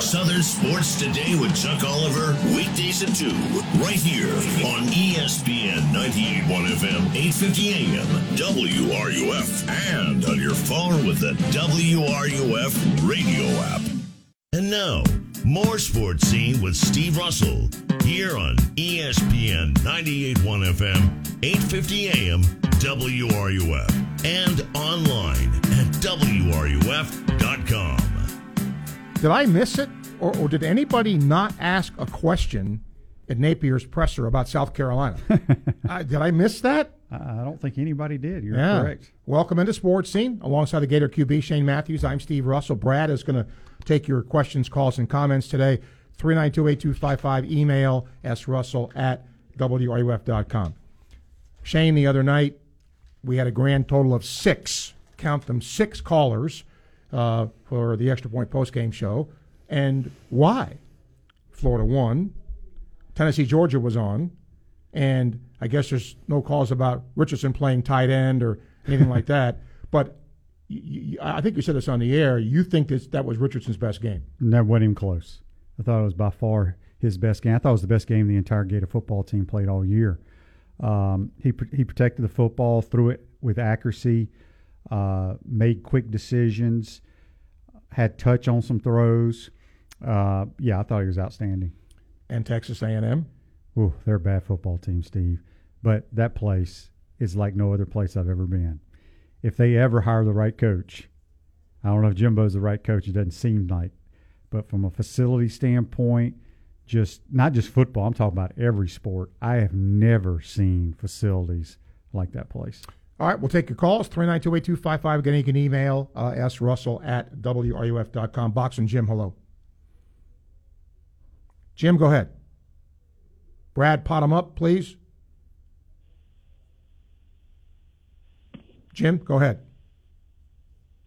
Southern Sports Today with Chuck Oliver, weekdays at 2, right here on ESPN 98.1 FM, 850 AM, WRUF, and on your phone with the WRUF radio app. And now, more sports scene with Steve Russell here on ESPN 98.1 FM, 850 AM, WRUF, and online at WRUF.com. Did I miss it, or, or did anybody not ask a question at Napier's presser about South Carolina? uh, did I miss that? I don't think anybody did. You're yeah. correct. Welcome into Sports Scene alongside the Gator QB Shane Matthews. I'm Steve Russell. Brad is going to take your questions, calls, and comments today. 392-8255. Email srussell at wruf.com. Shane, the other night we had a grand total of six. Count them, six callers uh, for the Extra Point postgame show. And why? Florida won. Tennessee Georgia was on, and I guess there's no calls about Richardson playing tight end or anything like that. But I think you said this on the air. You think this, that was Richardson's best game? Never went even close. I thought it was by far his best game. I thought it was the best game the entire Gator football team played all year. Um, he pr- he protected the football, threw it with accuracy, uh, made quick decisions, had touch on some throws. Uh, yeah, I thought he was outstanding. And Texas A&M. Ooh, they're a bad football team, Steve. But that place is like no other place I've ever been. If they ever hire the right coach, I don't know if Jimbo's the right coach. It doesn't seem like, but from a facility standpoint, just not just football. I'm talking about every sport. I have never seen facilities like that place. All right, we'll take your calls. 392-8255. Again, you can email uh, srussell at wruf.com. Box and Jim, hello. Jim, go ahead. Brad, pot him up, please. Jim, go ahead.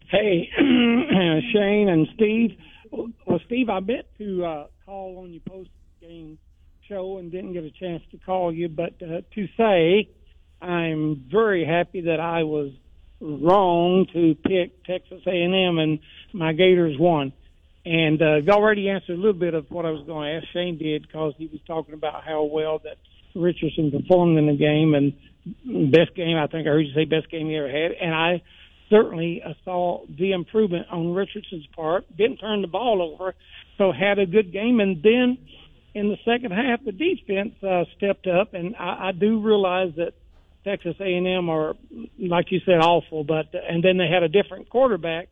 Hey, Shane and Steve. Well, Steve, I meant to uh, call on your post game show and didn't get a chance to call you, but uh, to say I'm very happy that I was wrong to pick Texas A&M and my Gators won. And uh, you already answered a little bit of what I was going to ask. Shane did because he was talking about how well that Richardson performed in the game and best game. I think I heard you say best game he ever had. And I certainly uh, saw the improvement on Richardson's part. Didn't turn the ball over, so had a good game. And then in the second half, the defense uh, stepped up, and I, I do realize that Texas A&M are, like you said, awful. But and then they had a different quarterback,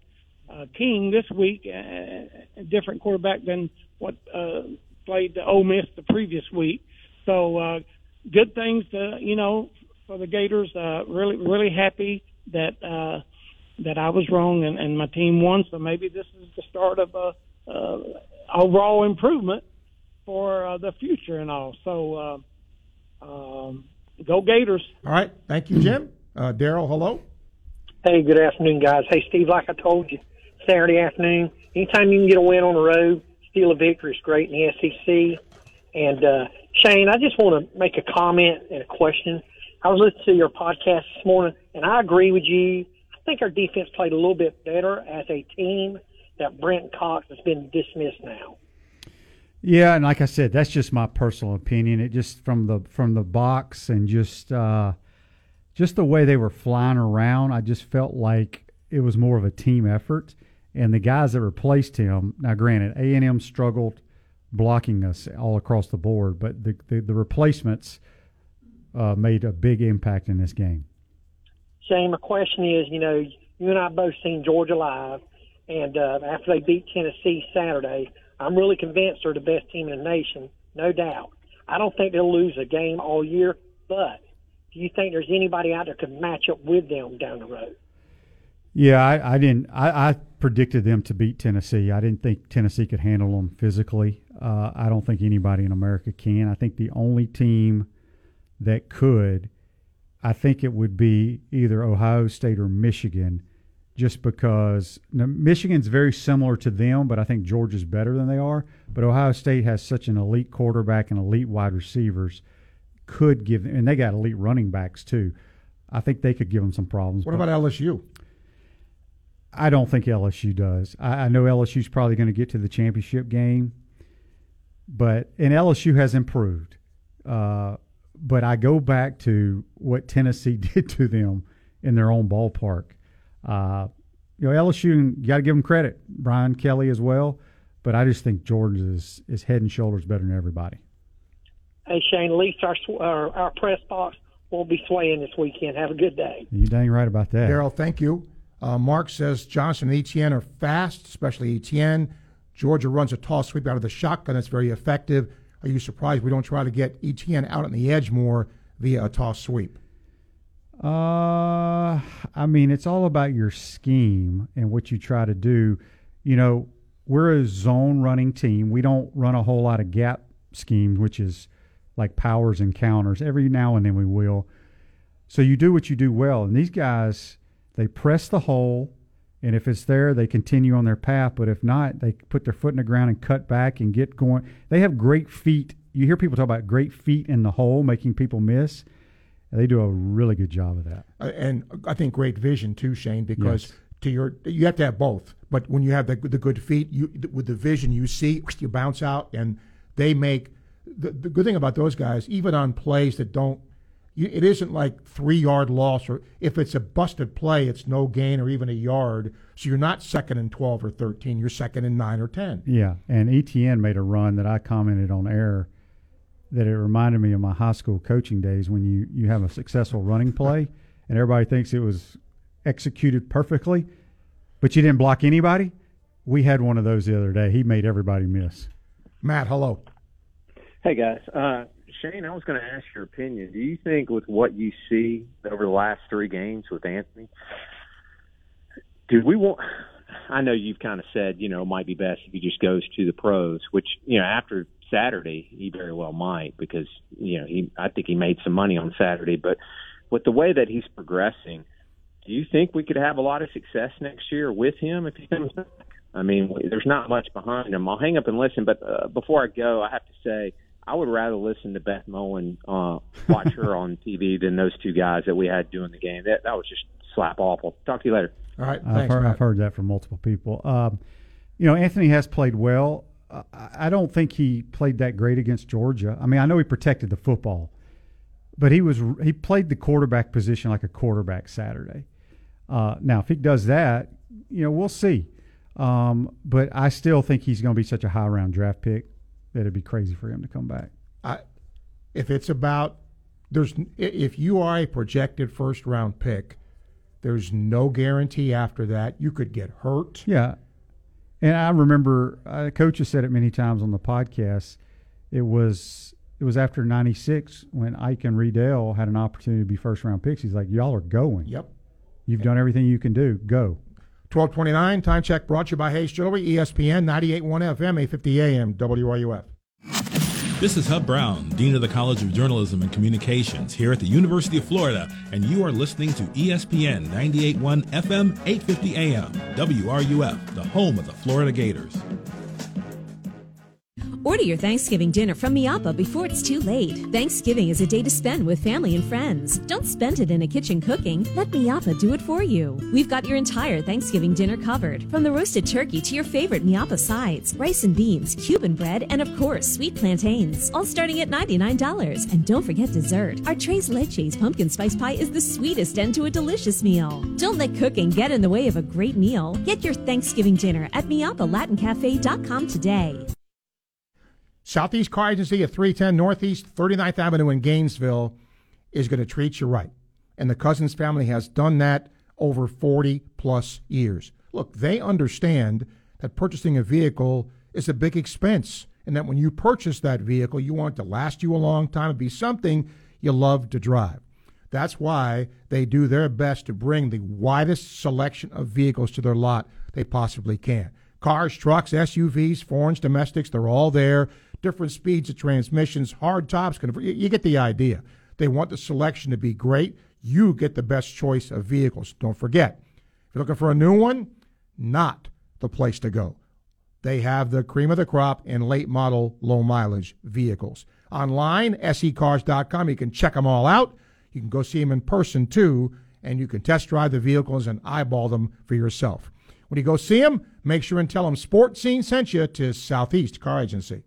uh, King, this week, uh, a different quarterback than what uh, played the Ole Miss the previous week. So uh, good things to you know for the Gators. Uh, really, really happy that uh, that I was wrong and, and my team won. So maybe this is the start of a uh, overall improvement for uh, the future and all. So uh, um, go Gators. All right. Thank you, Jim. Uh, Daryl, hello. Hey, good afternoon, guys. Hey, Steve, like I told you, Saturday afternoon, anytime you can get a win on the road, steal a victory is great in the SEC. And uh, Shane, I just want to make a comment and a question. I was listening to your podcast this morning, and I agree with you. I think our defense played a little bit better as a team. That Brent Cox has been dismissed now. Yeah, and like I said, that's just my personal opinion. It just from the from the box and just uh, just the way they were flying around, I just felt like it was more of a team effort. And the guys that replaced him, now granted, A and M struggled blocking us all across the board, but the the, the replacements uh, made a big impact in this game. Shane, my question is, you know, you and I both seen Georgia live, and uh, after they beat Tennessee Saturday, I'm really convinced they're the best team in the nation, no doubt. I don't think they'll lose a game all year, but do you think there's anybody out there could match up with them down the road? Yeah, I, I didn't. I, I predicted them to beat Tennessee. I didn't think Tennessee could handle them physically. Uh, I don't think anybody in America can. I think the only team that could, I think it would be either Ohio State or Michigan, just because now, Michigan's very similar to them, but I think Georgia's better than they are. But Ohio State has such an elite quarterback and elite wide receivers, could give, and they got elite running backs too. I think they could give them some problems. What about LSU? I don't think LSU does. I, I know LSU's probably going to get to the championship game, but and LSU has improved. Uh, but I go back to what Tennessee did to them in their own ballpark. Uh, you know, LSU, you got to give them credit. Brian Kelly as well. But I just think Georgia is, is head and shoulders better than everybody. Hey, Shane, at least our, our, our press box won't be swaying this weekend. Have a good day. You dang right about that. Daryl, thank you. Uh, Mark says Johnson and Etienne are fast, especially Etienne. Georgia runs a tall sweep out of the shotgun that's very effective. Are you surprised we don't try to get Etienne out on the edge more via a toss sweep? Uh, I mean, it's all about your scheme and what you try to do. You know, we're a zone running team. We don't run a whole lot of gap schemes, which is like powers and counters. Every now and then we will. So you do what you do well. And these guys, they press the hole, and if it's there, they continue on their path. But if not, they put their foot in the ground and cut back and get going. They have great feet. You hear people talk about great feet in the hole, making people miss. They do a really good job of that. Uh, and I think great vision too, Shane, because Yes. to your you have to have both. But when you have the the good feet, you with the vision, you see you bounce out, and they make the, the good thing about those guys, even on plays that don't. You, it isn't like three yard loss, or if it's a busted play, it's no gain or even a yard. So you're not second and twelve or thirteen. You're second and nine or ten. Yeah, and Etienne made a run that I commented on air that it reminded me of my high school coaching days when you, you have a successful running play and everybody thinks it was executed perfectly, but you didn't block anybody. We had one of those the other day. He made everybody miss. Matt, hello. Hey guys, uh, Shane, I was going to ask your opinion. Do you think with what you see over the last three games with Anthony, do we want? I know you've kind of said you know it might be best if he just goes to the pros, which you know after Saturday he very well might because you know he I think he made some money on Saturday, but with the way that he's progressing, do you think we could have a lot of success next year with him if he comes back? I mean, there's not much behind him. I'll hang up and listen, but uh, before I go, I have to say I would rather listen to Beth Mowins uh, watch her on TV than those two guys that we had doing the game. That that was just slap awful. Talk to you later. All right, I've thanks, heard, I've heard that from multiple people. Um, you know, Anthony has played well. I I don't think he played that great against Georgia. I mean, I know he protected the football, but he was he played the quarterback position like a quarterback Saturday. Uh, now, if he does that, you know, we'll see. Um, but I still think he's going to be such a high round draft pick that it'd be crazy for him to come back. I, if it's about there's if you are a projected first round pick, there's no guarantee after that. You could get hurt. Yeah, and I remember uh, coach has said it many times on the podcast. It was it was after '96 when Ike and Reidel had an opportunity to be first round picks. He's like, "Y'all are going. Yep. You've done everything you can do. Go." 1229, time check brought to you by Hayes Jewelry, ESPN 98.1 FM, 850 AM, WRUF. This is Hub Brown, Dean of the College of Journalism and Communications here at the University of Florida, and you are listening to ESPN 98.1 FM, 850 AM, WRUF, the home of the Florida Gators. Order your Thanksgiving dinner from Mi Apa before it's too late. Thanksgiving is a day to spend with family and friends. Don't spend it in a kitchen cooking. Let Mi Apa do it for you. We've got your entire Thanksgiving dinner covered, from the roasted turkey to your favorite Mi Apa sides, rice and beans, Cuban bread, and of course, sweet plantains, all starting at $99. And don't forget dessert. Our Tres Leches pumpkin spice pie is the sweetest end to a delicious meal. Don't let cooking get in the way of a great meal. Get your Thanksgiving dinner at miapalatincafe.com today. Southeast Car Agency at 310 Northeast 39th Avenue in Gainesville is going to treat you right. And the Cousins family has done that over 40 plus years. Look, they understand that purchasing a vehicle is a big expense and that when you purchase that vehicle, you want it to last you a long time and be something you love to drive. That's why they do their best to bring the widest selection of vehicles to their lot they possibly can. Cars, trucks, SUVs, foreigns, domestics, they're all there. Different speeds of transmissions, hard tops. You get the idea. They want the selection to be great. You get the best choice of vehicles. Don't forget, if you're looking for a new one, not the place to go. They have the cream of the crop and late model, low mileage vehicles. Online, secars.com, you can check them all out. You can go see them in person too, and you can test drive the vehicles and eyeball them for yourself. When you go see them, make sure and tell them Sports Scene sent you to Southeast Car Agency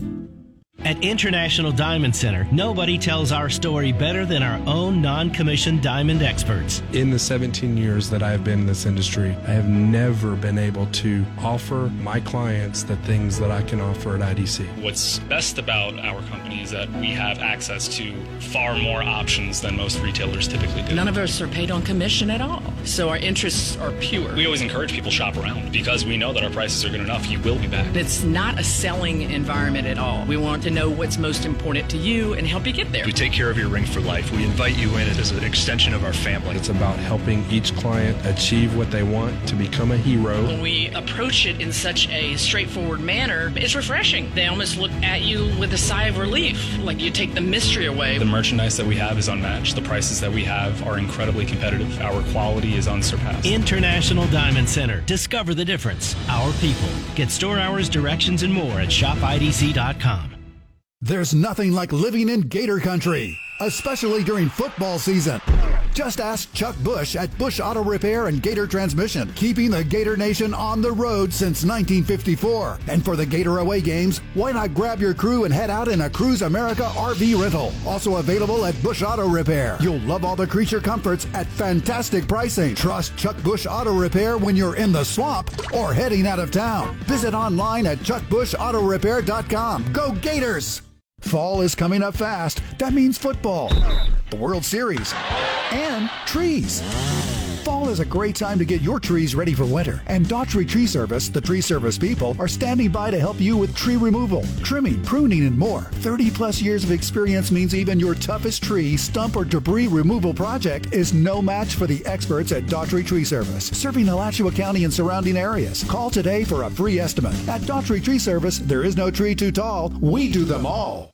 you at International Diamond Center, nobody tells our story better than our own non commissioned diamond experts. In the 17 years that I have been in this industry, I have never been able to offer my clients the things that I can offer at IDC. What's best about our company is that we have access to far more options than most retailers typically do. None of us are paid on commission at all, so our interests are pure. We always encourage people to shop around because we know that our prices are good enough. You will be back. It's not a selling environment at all. We want to know what's most important to you and help you get there. We take care of your ring for life. We invite you in as an extension of our family. It's about helping each client achieve what they want to become a hero. When we approach it in such a straightforward manner, it's refreshing. They almost look at you with a sigh of relief, like you take the mystery away. The merchandise that we have is unmatched. The prices that we have are incredibly competitive. Our quality is unsurpassed. International Diamond Center. Discover the difference. Our people. Get store hours, directions, and more at shopidc.com. There's nothing like living in Gator Country, especially during football season. Just ask Chuck Bush at Bush Auto Repair and Gator Transmission, keeping the Gator Nation on the road since 1954. And for the Gator away games, why not grab your crew and head out in a Cruise America RV rental? Also available at Bush Auto Repair. You'll love all the creature comforts at fantastic pricing. Trust Chuck Bush Auto Repair when you're in the swamp or heading out of town. Visit online at chuckbushautorepair.com. Go Gators! Fall is coming up fast. That means football, the World Series, and trees. Fall is a great time to get your trees ready for winter. And Daughtry Tree Service, the tree service people, are standing by to help you with tree removal, trimming, pruning, and more. 30 plus years of experience means even your toughest tree, stump, or debris removal project is no match for the experts at Daughtry Tree Service, serving Alachua County and surrounding areas. Call today for a free estimate. At Daughtry Tree Service, there is no tree too tall. We do them all.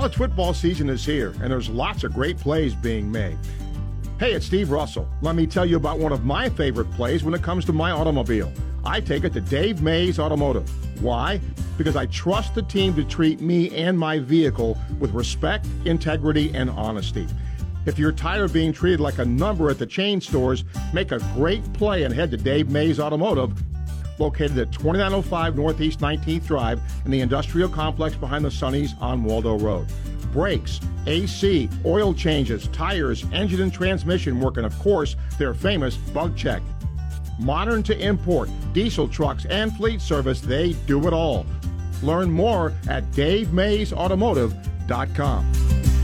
College football season is here, and there's lots of great plays being made. Hey, it's Steve Russell. Let me tell you about one of my favorite plays when it comes to my automobile. I take it to Dave Mays Automotive. Why? Because I trust the team to treat me and my vehicle with respect, integrity, and honesty. If you're tired of being treated like a number at the chain stores, make a great play and head to Dave Mays Automotive, located at 2905 Northeast 19th Drive in the industrial complex behind the Sonny's on Waldo Road. Brakes, AC, oil changes, tires, engine and transmission work, and of course, their famous bug check. Modern to import, diesel trucks, and fleet service, they do it all. Learn more at DaveMaysAutomotive.com.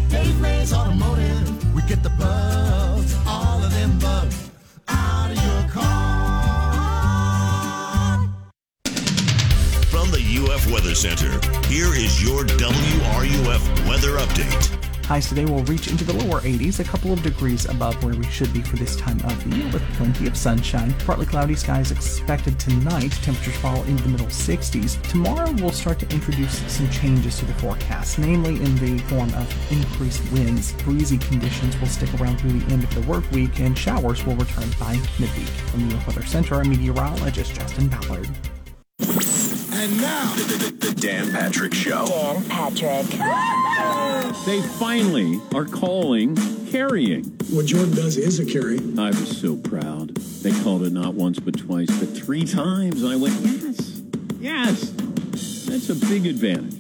Dave Mays Automotive. We get the bugs, all of them bugs, out of your car. From the UF Weather Center, here is your WRUF weather update. Highs today will reach into the lower 80s, a couple of degrees above where we should be for this time of the year, with plenty of sunshine. Partly cloudy skies expected tonight. Temperatures fall into the middle 60s. Tomorrow we'll start to introduce some changes to the forecast, namely in the form of increased winds. Breezy conditions will stick around through the end of the work week, and showers will return by midweek. From the Weather Center, I'm meteorologist Justin Ballard. And now, The Dan Patrick Show. Dan Patrick. They finally are calling carrying. What Jordan does is a carry. I was so proud. They called it not once but twice, but three times. And I went, yes, yes. That's a big advantage.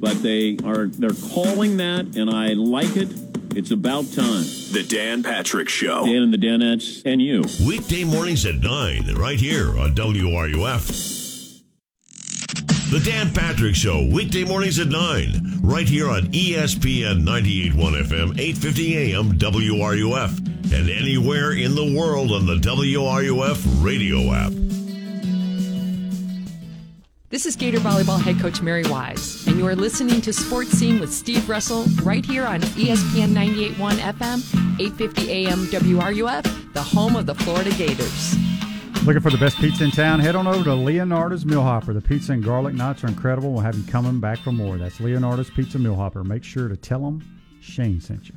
But they are they're calling that, and I like it. It's about time. The Dan Patrick Show. Dan and the Danettes and you. Weekday mornings at 9, right here on WRUF. The Dan Patrick Show, weekday mornings at 9, right here on ESPN 98.1 FM, 850 AM, WRUF, and anywhere in the world on the WRUF radio app. This is Gator Volleyball head coach Mary Wise, and you are listening to Sports Scene with Steve Russell right here on ESPN 98.1 FM, 850 AM WRUF, the home of the Florida Gators. Looking for the best pizza in town? Head on over to Leonardo's Mill Hopper. The pizza and garlic knots are incredible. We'll have you coming back for more. That's Leonardo's Pizza Mill Hopper. Make sure to tell them Shane sent you.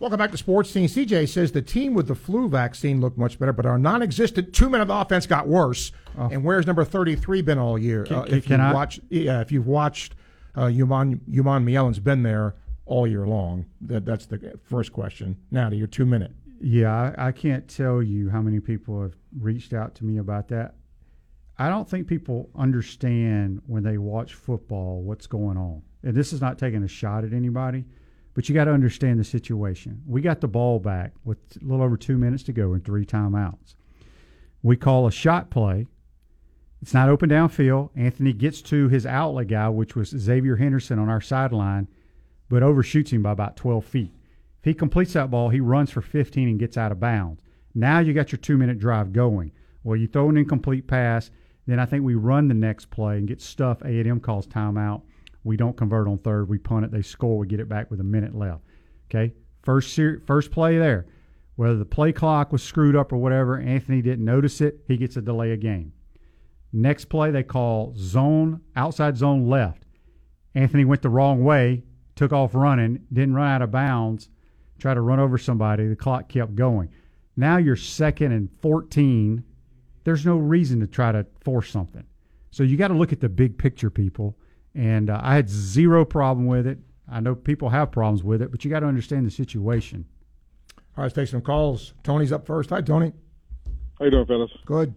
Welcome back to Sports Scene. CJ says the team with the flu vaccine looked much better, but our non-existent two-minute offense got worse. And where's number thirty-three been all year? Can- Uh, if can you I- watch, yeah, if you've watched, uh, Yuman Yuman Mielen's been there all year long. That, that's the first question. Now to your two-minute. Yeah, I, I can't tell you how many people have reached out to me about that. I don't think people understand when they watch football what's going on. And this is not taking a shot at anybody, but you got to understand the situation. We got the ball back with a little over two minutes to go and three timeouts. We call a shot play. It's not open downfield. Anthony gets to his outlet guy, which was Xzavier Henderson on our sideline, but overshoots him by about 12 feet. If he completes that ball, he runs for 15 and gets out of bounds. Now you got your two minute drive going. Well, you throw an incomplete pass. Then I think we run the next play and get stuff. A and M calls timeout. We don't convert on third. We punt it. They score. We get it back with a minute left. Okay, first ser- first play there. Whether the play clock was screwed up or whatever, Anthony didn't notice it. He gets a delay of game. Next play they call zone outside zone left. Anthony went the wrong way, took off running, didn't run out of bounds, tried to run over somebody. The clock kept going. Now you're second and 14. There's no reason to try to force something. So you got to look at the big picture, people. And uh, I had zero problem with it. I know people have problems with it, but you got to understand the situation. All right, let's take some calls. Tony's up first. Hi, Tony. How you doing, fellas? Good.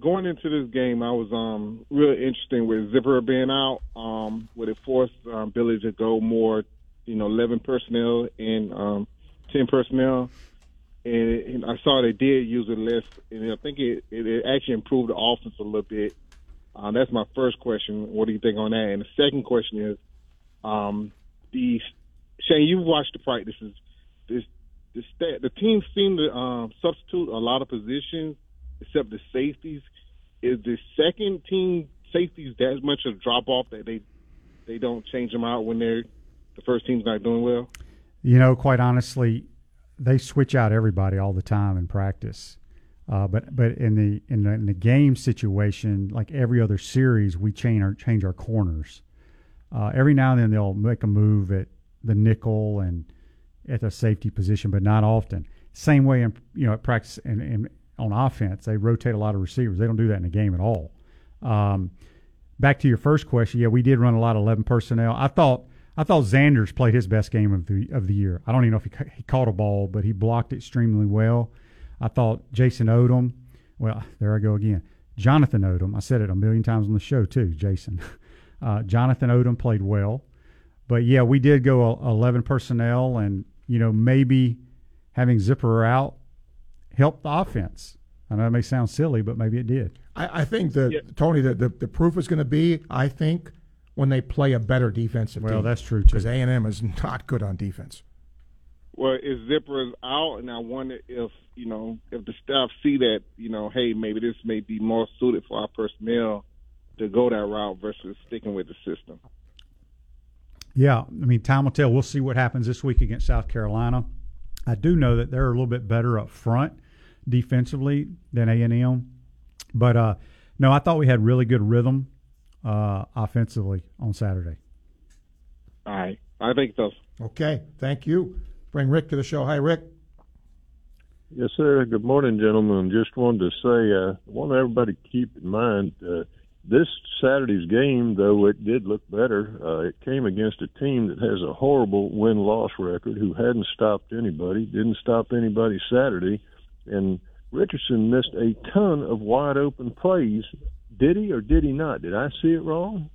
Going into this game, I was um really interested with Zipperer being out. Um, would it force um, Billy to go more, you know, eleven personnel and um, ten personnel? And, and I saw they did use it less, and I think it, it, actually improved the offense a little bit. Um, that's my first question. What do you think on that? And the second question is, um, the Shane, you've watched the practices. This the stat, the team seem to um, substitute a lot of positions except the safeties. Is the second team safeties that much of a drop off that they they don't change them out when they're the first team's not doing well? You know, quite honestly, they switch out everybody all the time in practice. Uh, but but in the in the, in the game situation, like every other series, we change our change our corners. Uh, every now and then they'll make a move at the nickel and at the safety position, but not often. Same way in you know at practice and, and on offense, they rotate a lot of receivers. They don't do that in the game at all. Um, back to your first question, yeah, we did run a lot of eleven personnel. I thought I thought Zanders played his best game of the of the year. I don't even know if he, ca- he caught a ball, but he blocked extremely well. I thought Jason Odom. Well, there I go again. Jonathan Odom. I said it a million times on the show too. Jason. Uh, Jonathan Odom played well, but yeah, we did go a- eleven personnel, and you know maybe having Zipperer out helped the offense. I know it may sound silly, but maybe it did. I, I think that Tony, the, the the proof is going to be, I think, when they play a better defensive Well, team. that's true, too. Because A and M is not good on defense. Well, if Zipperer is out, and I wonder if you know if the staff see that you know, hey, maybe this may be more suited for our personnel to go that route versus sticking with the system. Yeah, I mean, time will tell. We'll see what happens this week against South Carolina. I do know that they're a little bit better up front defensively than A and M, but uh, no, I thought we had really good rhythm uh, offensively on Saturday. All right, I think so. Okay, thank you. Bring Rick to the show. Hi, Rick. Yes, sir. Good morning, gentlemen. Just wanted to say, uh, I want everybody to keep in mind uh, this Saturday's game, though it did look better, uh, it came against a team that has a horrible win loss record who hadn't stopped anybody, didn't stop anybody Saturday, and Richardson missed a ton of wide open plays. Did he or did he not? Did I see it wrong?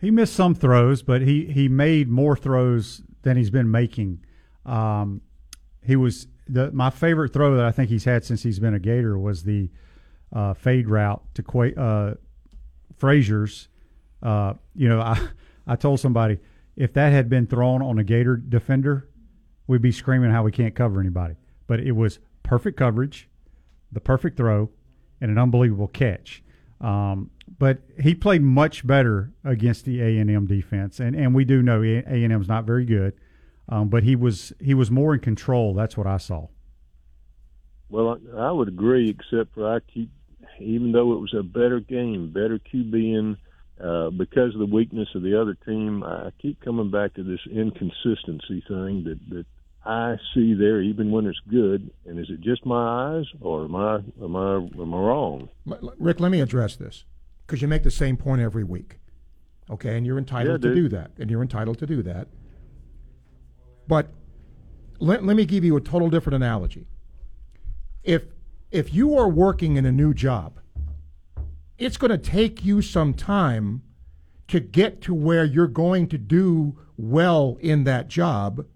He missed some throws, but he, he made more throws than he's been making. Um, he was the my favorite throw that I think he's had since he's been a Gator was the uh, fade route to Qua- uh, Fraziars. Uh, you know, I I told somebody if that had been thrown on a Gator defender, we'd be screaming how we can't cover anybody. But it was perfect coverage, the perfect throw, and an unbelievable catch. Um, but he played much better against the A and M defense, and and we do know A and M's not very good, um, but he was he was more in control. That's what I saw. Well, I, would agree, except for I keep, even though it was a better game, better QBing, uh, because of the weakness of the other team, I keep coming back to this inconsistency thing that that I see there, even when it's good. And is it just my eyes, or am I am I am I wrong? Rick, let me address this because you make the same point every week. Okay, and you're entitled Yeah, to do that, and you're entitled to do that. But let, let me give you a total different analogy. If if you are working in a new job, it's going to take you some time to get to where you're going to do well in that job.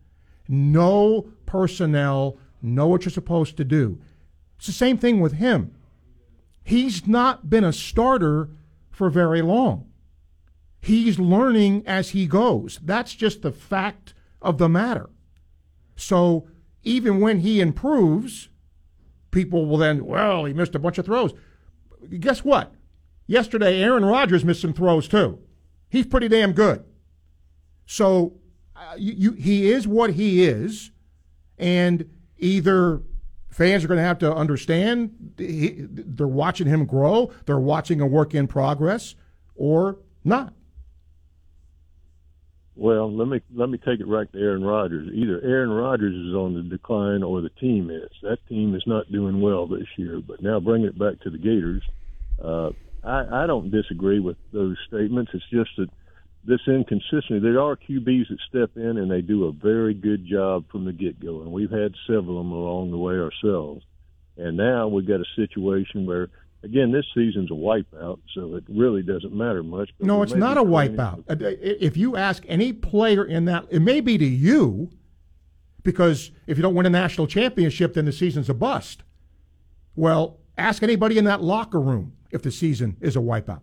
Know personnel, know what you're supposed to do. It's the same thing with him. He's not been a starter for very long. He's learning as he goes. That's just the fact of the matter. So even when he improves, people will then, well, he missed a bunch of throws. Guess what? Yesterday, Aaron Rodgers missed some throws too. He's pretty damn good. So you, you, he is what he is, and either fans are going to have to understand he, they're watching him grow, they're watching a work in progress, or not. Well, let me let me take it right to Aaron Rodgers. Either Aaron Rodgers is on the decline or the team is. That team is not doing well this year. But now bringing it back to the Gators, uh, I, I don't disagree with those statements. It's just that this inconsistency. There are QBs that step in and they do a very good job from the get go, and we've had several of them along the way ourselves. And now we've got a situation where, again, this season's a wipeout, so it really doesn't matter much. but No, it's not a wipeout. Uh, If you ask any player in that, it may be to you, because if you don't win a national championship, then the season's a bust. Well, ask anybody in that locker room if the season is a wipeout.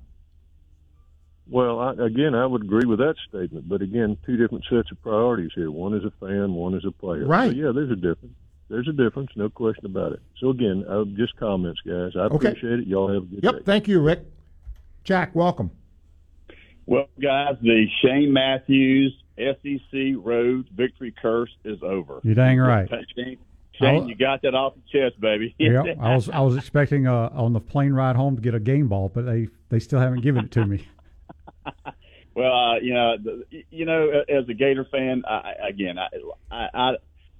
Well, I, again, I would agree with that statement, but again, two different sets of priorities here. One is a fan, one is a player. Right. So, yeah, there's a difference. There's a difference, no question about it. So again, uh, just comments, guys. I Okay. appreciate it. Y'all have a good Yep. day. Thank you, Rick. Jack, welcome. Well, guys, the Shane Matthews SEC Road victory curse is over. You're dang right. Shane, Shane you got that off the chest, baby. yeah, I was I was expecting uh, on the plane ride home to get a game ball, but they they still haven't given it to me. Well, uh, you know, the, you know, as a Gator fan, I, again, I, I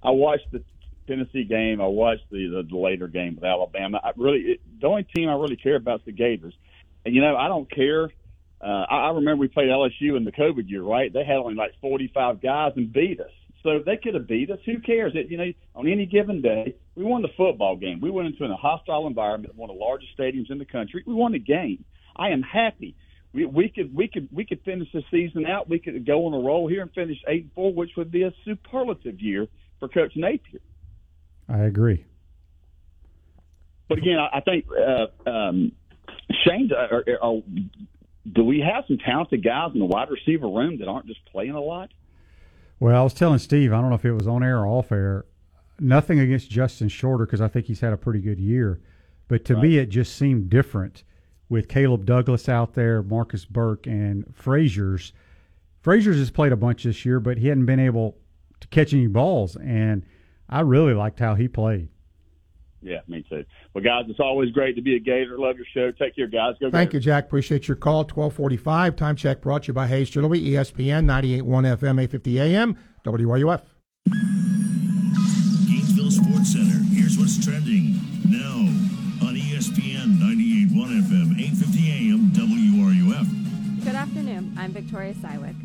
I watched the Tennessee game. I watched the the, later game with Alabama. I really, it, the only team I really care about is the Gators. And you know, I don't care. Uh, I, I remember we played LSU in the COVID year, right? They had only like 45 guys and beat us. So they could have beat us. Who cares? It, you know, on any given day, we won the football game. We went into a hostile environment, one of the largest stadiums in the country. We won the game. I am happy. We, we could we could we could finish the season out. We could go on a roll here and finish eight and four, which would be a superlative year for Coach Napier. I agree. But again, I, I think uh, um, Shane, uh, are, are, do we have some talented guys in the wide receiver room that aren't just playing a lot? Well, I was telling Steve, I don't know if it was on air or off air. Nothing against Justin Shorter because I think he's had a pretty good year, but to me it just seemed different with Caleb Douglas out there, Marcus Burke, and Fraziars. Fraziars has played a bunch this year, but he hadn't been able to catch any balls, and I really liked how he played. Yeah, me too. Well, guys, it's always great to be a Gator. Love your show. Take care, guys. Go Thank Gators. you, Jack. Appreciate your call. 1245. Time check brought to you by Hayes Jewelry, ESPN 98.1 FM, 850 AM, WRUF. Gainesville Sports Center. Here's what's trending now on ESPN 98.1 FM, 850 AM, WRUF. Good afternoon. I'm Victoria Sywick.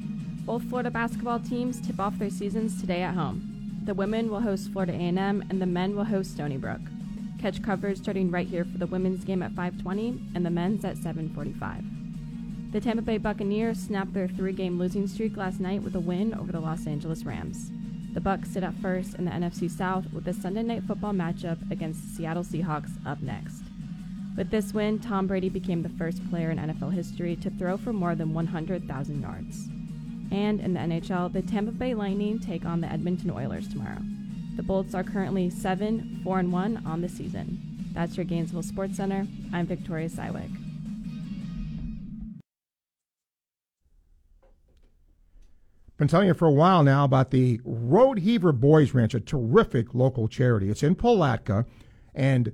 Both Florida basketball teams tip off their seasons today at home. The women will host Florida A&M and the men will host Stony Brook. Catch coverage starting right here for the women's game at 5:20 and the men's at 7:45. The Tampa Bay Buccaneers snapped their three-game losing streak last night with a win over the Los Angeles Rams. The Bucks sit at first in the NFC South with the Sunday night football matchup against the Seattle Seahawks up next. With this win, Tom Brady became the first player in NFL history to throw for more than 100,000 yards. And in the NHL, the Tampa Bay Lightning take on the Edmonton Oilers tomorrow. The Bolts are currently 7 4 and 1 on the season. That's your Gainesville Sports Center. I'm Victoria Sywick. Been telling you for a while now about the Rodeheaver Boys Ranch, a terrific local charity. It's in Palatka, and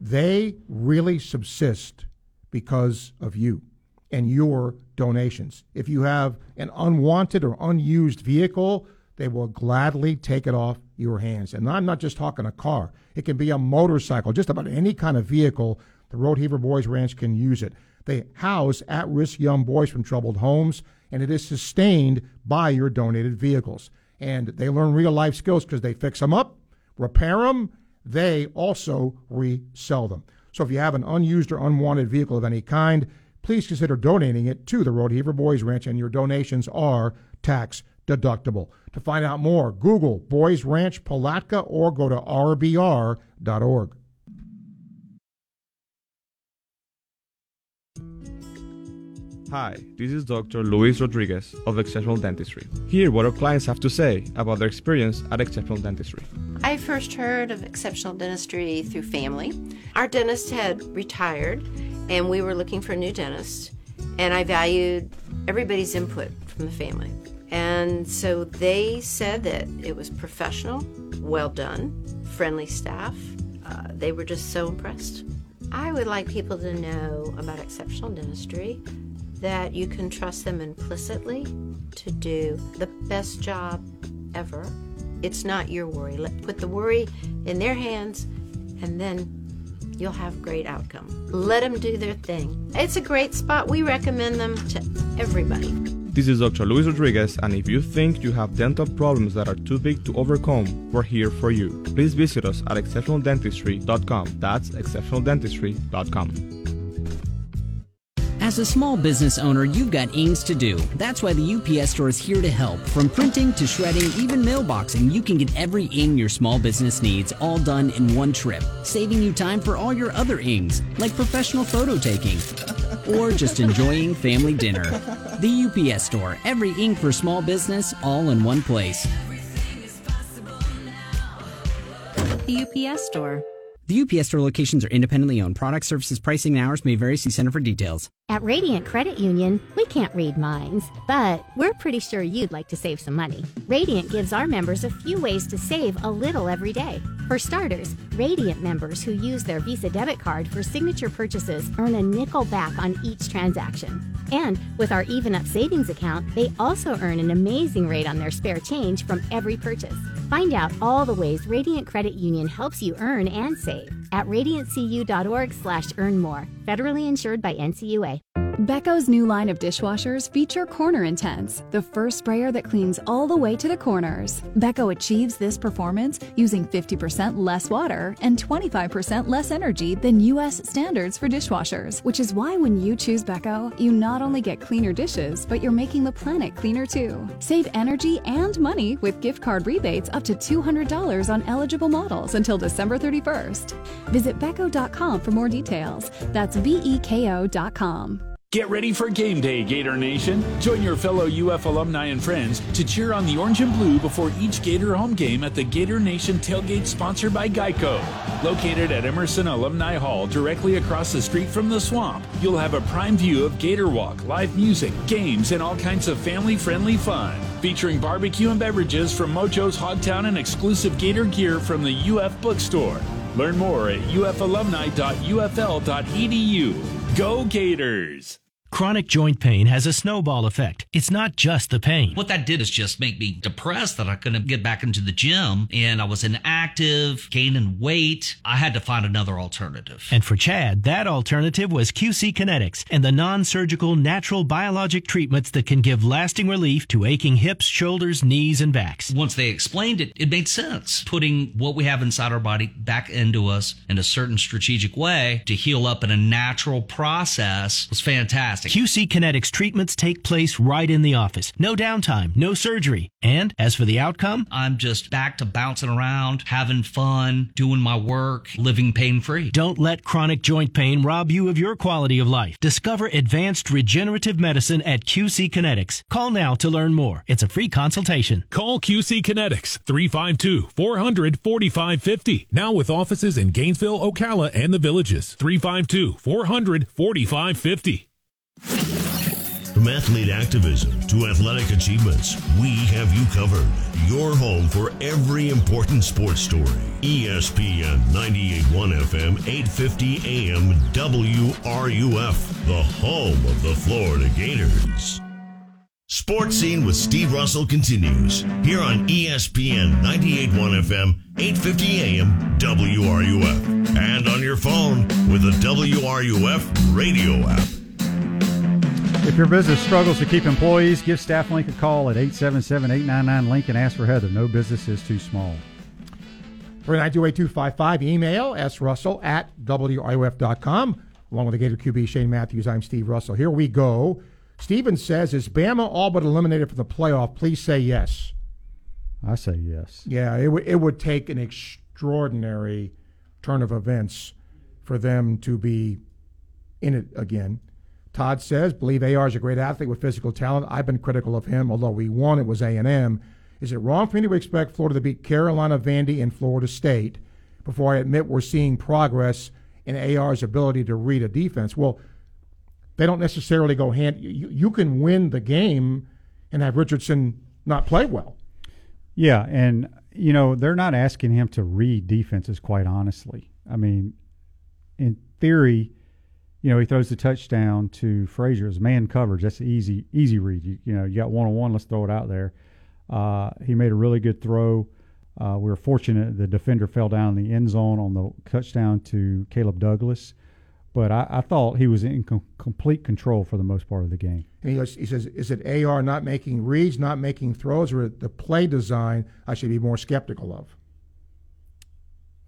they really subsist because of you and your donations. If you have an unwanted or unused vehicle, they will gladly take it off your hands. And I'm not just talking a car, it can be a motorcycle, just about any kind of vehicle. The Rodeheaver Boys Ranch can use it. They house at risk young boys from troubled homes, and it is sustained by your donated vehicles. And they learn real life skills because they fix them up, repair them, they also resell them. So if you have an unused or unwanted vehicle of any kind, please consider donating it to the Rodeheaver Boys Ranch, and your donations are tax deductible. To find out more, Google Boys Ranch Palatka or go to rbr.org. Hi, this is Dr. Luis Rodriguez of Exceptional Dentistry. Hear what our clients have to say about their experience at Exceptional Dentistry. I first heard of exceptional dentistry through family. Our dentist had retired, and we were looking for a new dentist, and I valued everybody's input from the family. And so they said that it was professional, well done, friendly staff. Uh, they were just so impressed. I would like people to know about exceptional dentistry that you can trust them implicitly to do the best job ever. It's not your worry. Let put the worry in their hands and then you'll have great outcome. Let them do their thing. It's a great spot. We recommend them to everybody. This is Dr. Luis Rodriguez, and if you think you have dental problems that are too big to overcome, we're here for you. Please visit us at exceptionaldentistry.com. That's exceptionaldentistry.com. As a small business owner, you've got ings to do. That's why the UPS store is here to help. From printing to shredding, even mailboxing, you can get every ing your small business needs all done in one trip, saving you time for all your other ings, like professional photo taking or just enjoying family dinner. The UPS store, every ink for small business, all in one place. The UPS store. The UPS store locations are independently owned. Product services, pricing, and hours may vary. See Center for details. At Radiant Credit Union, we can't read minds, but we're pretty sure you'd like to save some money. Radiant gives our members a few ways to save a little every day. For starters, Radiant members who use their Visa debit card for signature purchases earn a nickel back on each transaction. And with our Even Up Savings account, they also earn an amazing rate on their spare change from every purchase. Find out all the ways Radiant Credit Union helps you earn and save at radiantcu.org slash earn more. Federally insured by NCUA. Beko's new line of dishwashers feature Corner Intense, the first sprayer that cleans all the way to the corners. Beko achieves this performance using 50% less water and 25% less energy than US standards for dishwashers, which is why when you choose Beko, you not only get cleaner dishes, but you're making the planet cleaner too. Save energy and money with gift card rebates up to $200 on eligible models until December 31st. Visit Beko.com for more details. That's B E K O.com. Get ready for game day, Gator Nation. Join your fellow UF alumni and friends to cheer on the orange and blue before each Gator home game at the Gator Nation tailgate sponsored by Geico. Located at Emerson Alumni Hall, directly across the street from the swamp, you'll have a prime view of Gator Walk, live music, games, and all kinds of family friendly fun. Featuring barbecue and beverages from Mojo's Hogtown and exclusive Gator gear from the UF bookstore. Learn more at ufalumni.ufl.edu. Go Gators! Chronic joint pain has a snowball effect. It's not just the pain. What that did is just make me depressed that I couldn't get back into the gym and I was inactive, gaining weight. I had to find another alternative. And for Chad, that alternative was QC Kinetics and the non-surgical natural biologic treatments that can give lasting relief to aching hips, shoulders, knees, and backs. Once they explained it, it made sense. Putting what we have inside our body back into us in a certain strategic way to heal up in a natural process was fantastic. QC Kinetics treatments take place right in the office. No downtime, no surgery. And as for the outcome, I'm just back to bouncing around, having fun, doing my work, living pain free. Don't let chronic joint pain rob you of your quality of life. Discover advanced regenerative medicine at QC Kinetics. Call now to learn more. It's a free consultation. Call QC Kinetics 352 400 4550. Now with offices in Gainesville, Ocala, and the villages. 352 400 4550. From athlete activism to athletic achievements, we have you covered. Your home for every important sports story. ESPN 98.1 FM, 850 AM, WRUF, the home of the Florida Gators. Sports Scene with Steve Russell continues here on ESPN 98.1 FM, 850 AM, WRUF, and on your phone with the WRUF radio app. If your business struggles to keep employees, give StaffLink a call at 877-899-LINK and ask for Heather. No business is too small. 3928255. Email srussell at WRUF.com. Along with the Gator QB Shane Matthews, I'm Steve Russell. Here we go. Steven says, Is Bama all but eliminated from the playoff? Please say yes. I say yes. Yeah, it, w- it would take an extraordinary turn of events for them to be in it again. Todd says, believe AR is a great athlete with physical talent. I've been critical of him, although we won. It was A&M. Is it wrong for me to expect Florida to beat Carolina, Vandy, and Florida State before I admit we're seeing progress in AR's ability to read a defense? Well, they don't necessarily go hand. You, you can win the game and have Richardson not play well. Yeah, and you know they're not asking him to read defenses. Quite honestly, I mean, in theory, you know he throws the touchdown to Fraziars as man coverage. That's easy, easy read. You, you know, you got one on one. Let's throw it out there. Uh, he made a really good throw. Uh, we were fortunate the defender fell down in the end zone on the touchdown to Caleb Douglas, but I, I thought he was in com- complete control for the most part of the game. And he, goes, he says, is it AR not making reads, not making throws, or the play design I should be more skeptical of?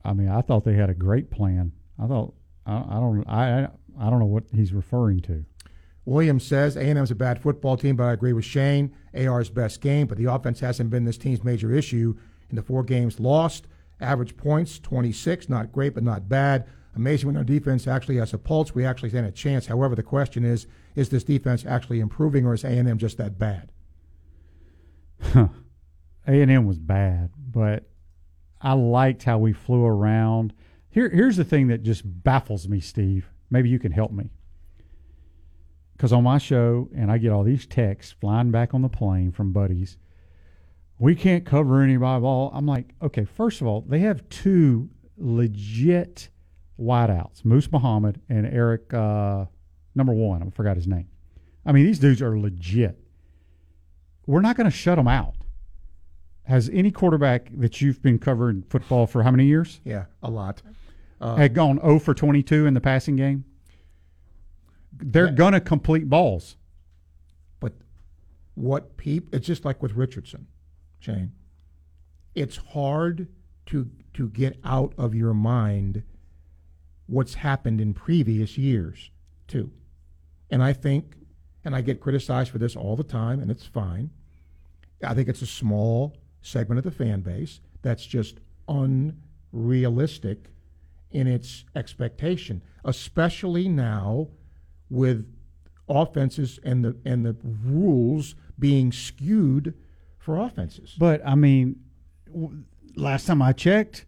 I mean, I thought they had a great plan. I thought I, I don't I I don't know what he's referring to. Williams says A&M is a bad football team, but I agree with Shane. AR's best game, but the offense hasn't been this team's major issue. In the four games lost, average points 26, not great, but not bad. Amazing when our defense actually has a pulse. We actually stand a chance. However, the question is, is this defense actually improving, or is A&M just that bad? A and M was bad, but I liked how we flew around. Here, here's the thing that just baffles me, Steve. Maybe you can help me. Because on my show, and I get all these texts flying back on the plane from buddies. We can't cover anybody ball. I'm like, okay, first of all, they have two legit wideouts, Moose Muhammad and Eric, uh, number one. I forgot his name. I mean, these dudes are legit. We're not going to shut them out. Has any quarterback that you've been covering football for how many years? Yeah, a lot. Uh, had gone 0 for 22 in the passing game? They're Yeah. going to complete balls. But what peep? It's just like with Richardson, Shane. It's hard to to get out of your mind what's happened in previous years, too. And I think, and I get criticized for this all the time, and it's fine. I think it's a small segment of the fan base that's just unrealistic in its expectation, especially now with offenses and the and the rules being skewed for offenses. But, I mean, w- last time I checked,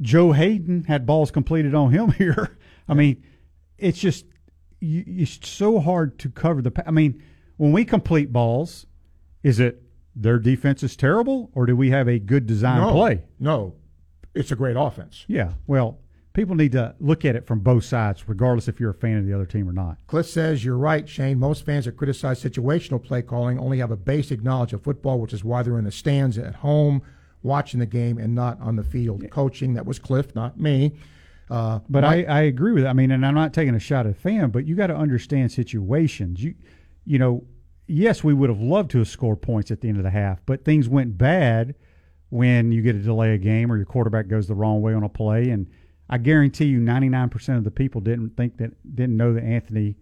Joe Haden had balls completed on him here. I mean, it's just you, it's so hard to cover the. pa- I mean, when we complete balls, is it their defense is terrible, or do we have a good design no, play? No, it's a great offense. Yeah. Well, people need to look at it from both sides, regardless if you're a fan of the other team or not. Cliff says you're right, Shane. Most fans that criticize situational play calling only have a basic knowledge of football, which is why they're in the stands at home watching the game and not on the field coaching. That was Cliff, not me. Uh, But my- I, I agree with it. I mean, and I'm not taking a shot at fan, but you got to understand situations. You, you know, yes, we would have loved to have scored points at the end of the half, but things went bad when you get a delay a game or your quarterback goes the wrong way on a play. And I guarantee you, 99% of the people didn't think that didn't know that Anthony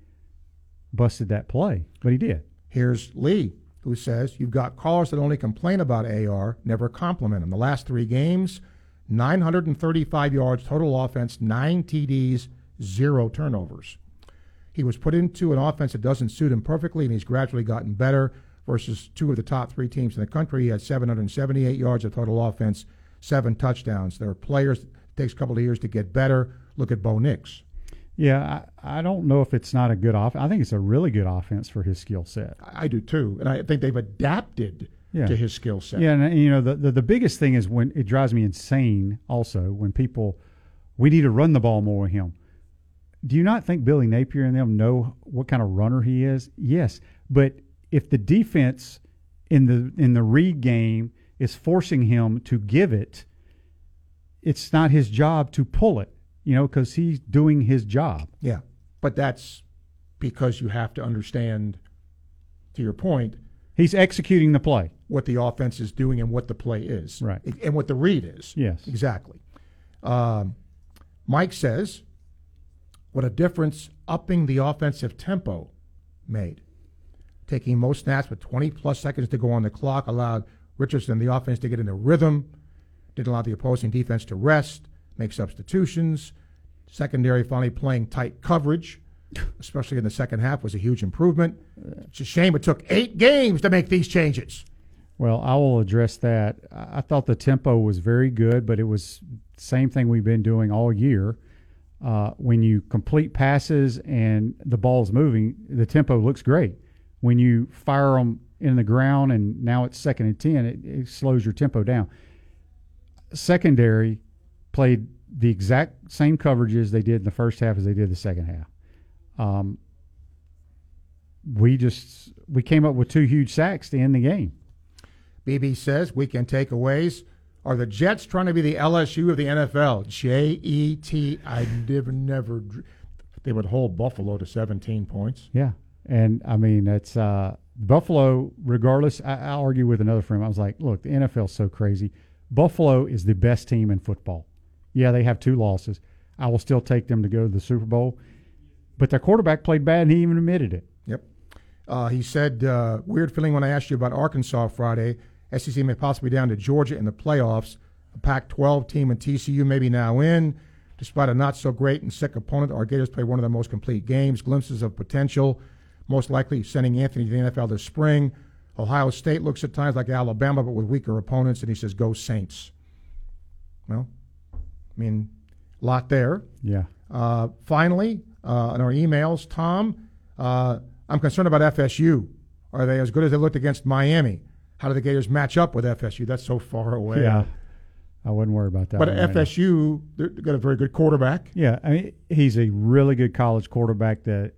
busted that play, but he did. Here's Lee, who says you've got callers that only complain about AR, never compliment him. The last three games, 935 yards total offense, nine TDs, zero turnovers. He was put into an offense that doesn't suit him perfectly, and he's gradually gotten better. Versus two of the top three teams in the country, he had 778 yards of total offense, seven touchdowns. There are players. It takes a couple of years to get better. Look at Bo Nix. Yeah, I, I don't know if it's not a good off. I think it's a really good offense for his skill set. I do too, and I think they've adapted Yeah. to his skill set. Yeah, and uh, you know the, the the biggest thing is when it drives me insane. Also, when people, we need to run the ball more with him. Do you not think Billy Napier and them know what kind of runner he is? Yes, but if the defense in the in the read game is forcing him to give it, it's not his job to pull it. You know, because he's doing his job. Yeah, but that's because you have to understand, to your point, He's executing the play. what the offense is doing and what the play is, Right. and what the read is. Yes. exactly. Um, Mike says, "What a difference upping the offensive tempo made. Taking most snaps with 20 plus seconds to go on the clock allowed Richardson the offense to get in a rhythm. Didn't allow the opposing defense to rest, make substitutions. Secondary finally playing tight coverage." Especially in the second half, was a huge improvement. It's a shame it took eight games to make these changes. Well, I will address that. I I thought the tempo was very good, but it was same thing we've been doing all year. Uh, when you complete passes and the ball's moving, the tempo looks great. When you fire them in the ground and now it's second and ten, it, it slows your tempo down. Secondary played the exact same coverages they did in the first half as they did the second half. Um, we just we came up with two huge sacks to end the game. BB says weekend takeaways are the Jets trying to be the LSU of the NFL. J E T. I never, never. They would hold Buffalo to 17 points. Yeah, and I mean it's uh, Buffalo. Regardless, I, I argue with another friend. I was like, look, the NFL's so crazy. Buffalo is the best team in football. Yeah, they have two losses. I will still take them to go to the Super Bowl, but their quarterback played bad, and he even admitted it. Yep. Uh, he said, uh, weird feeling when I asked you about Arkansas Friday. SEC may possibly be down to Georgia in the playoffs. A Pac 12 team and TCU maybe now in. Despite a not so great and sick opponent, our Gators played one of their most complete games. Glimpses of potential. Most likely sending Anthony to the NFL this spring. Ohio State looks at times like Alabama, but with weaker opponents, and he says, go Saints. Well, I mean, a lot there. Yeah. Uh, finally, uh, in our emails, Tom, uh, I'm concerned about FSU. Are they as good as they looked against Miami? How do the Gators match up with FSU? That's so far away. Yeah, I wouldn't worry about that. But right. FSU, they've got a very good quarterback. Yeah, I mean, he's a really good college quarterback that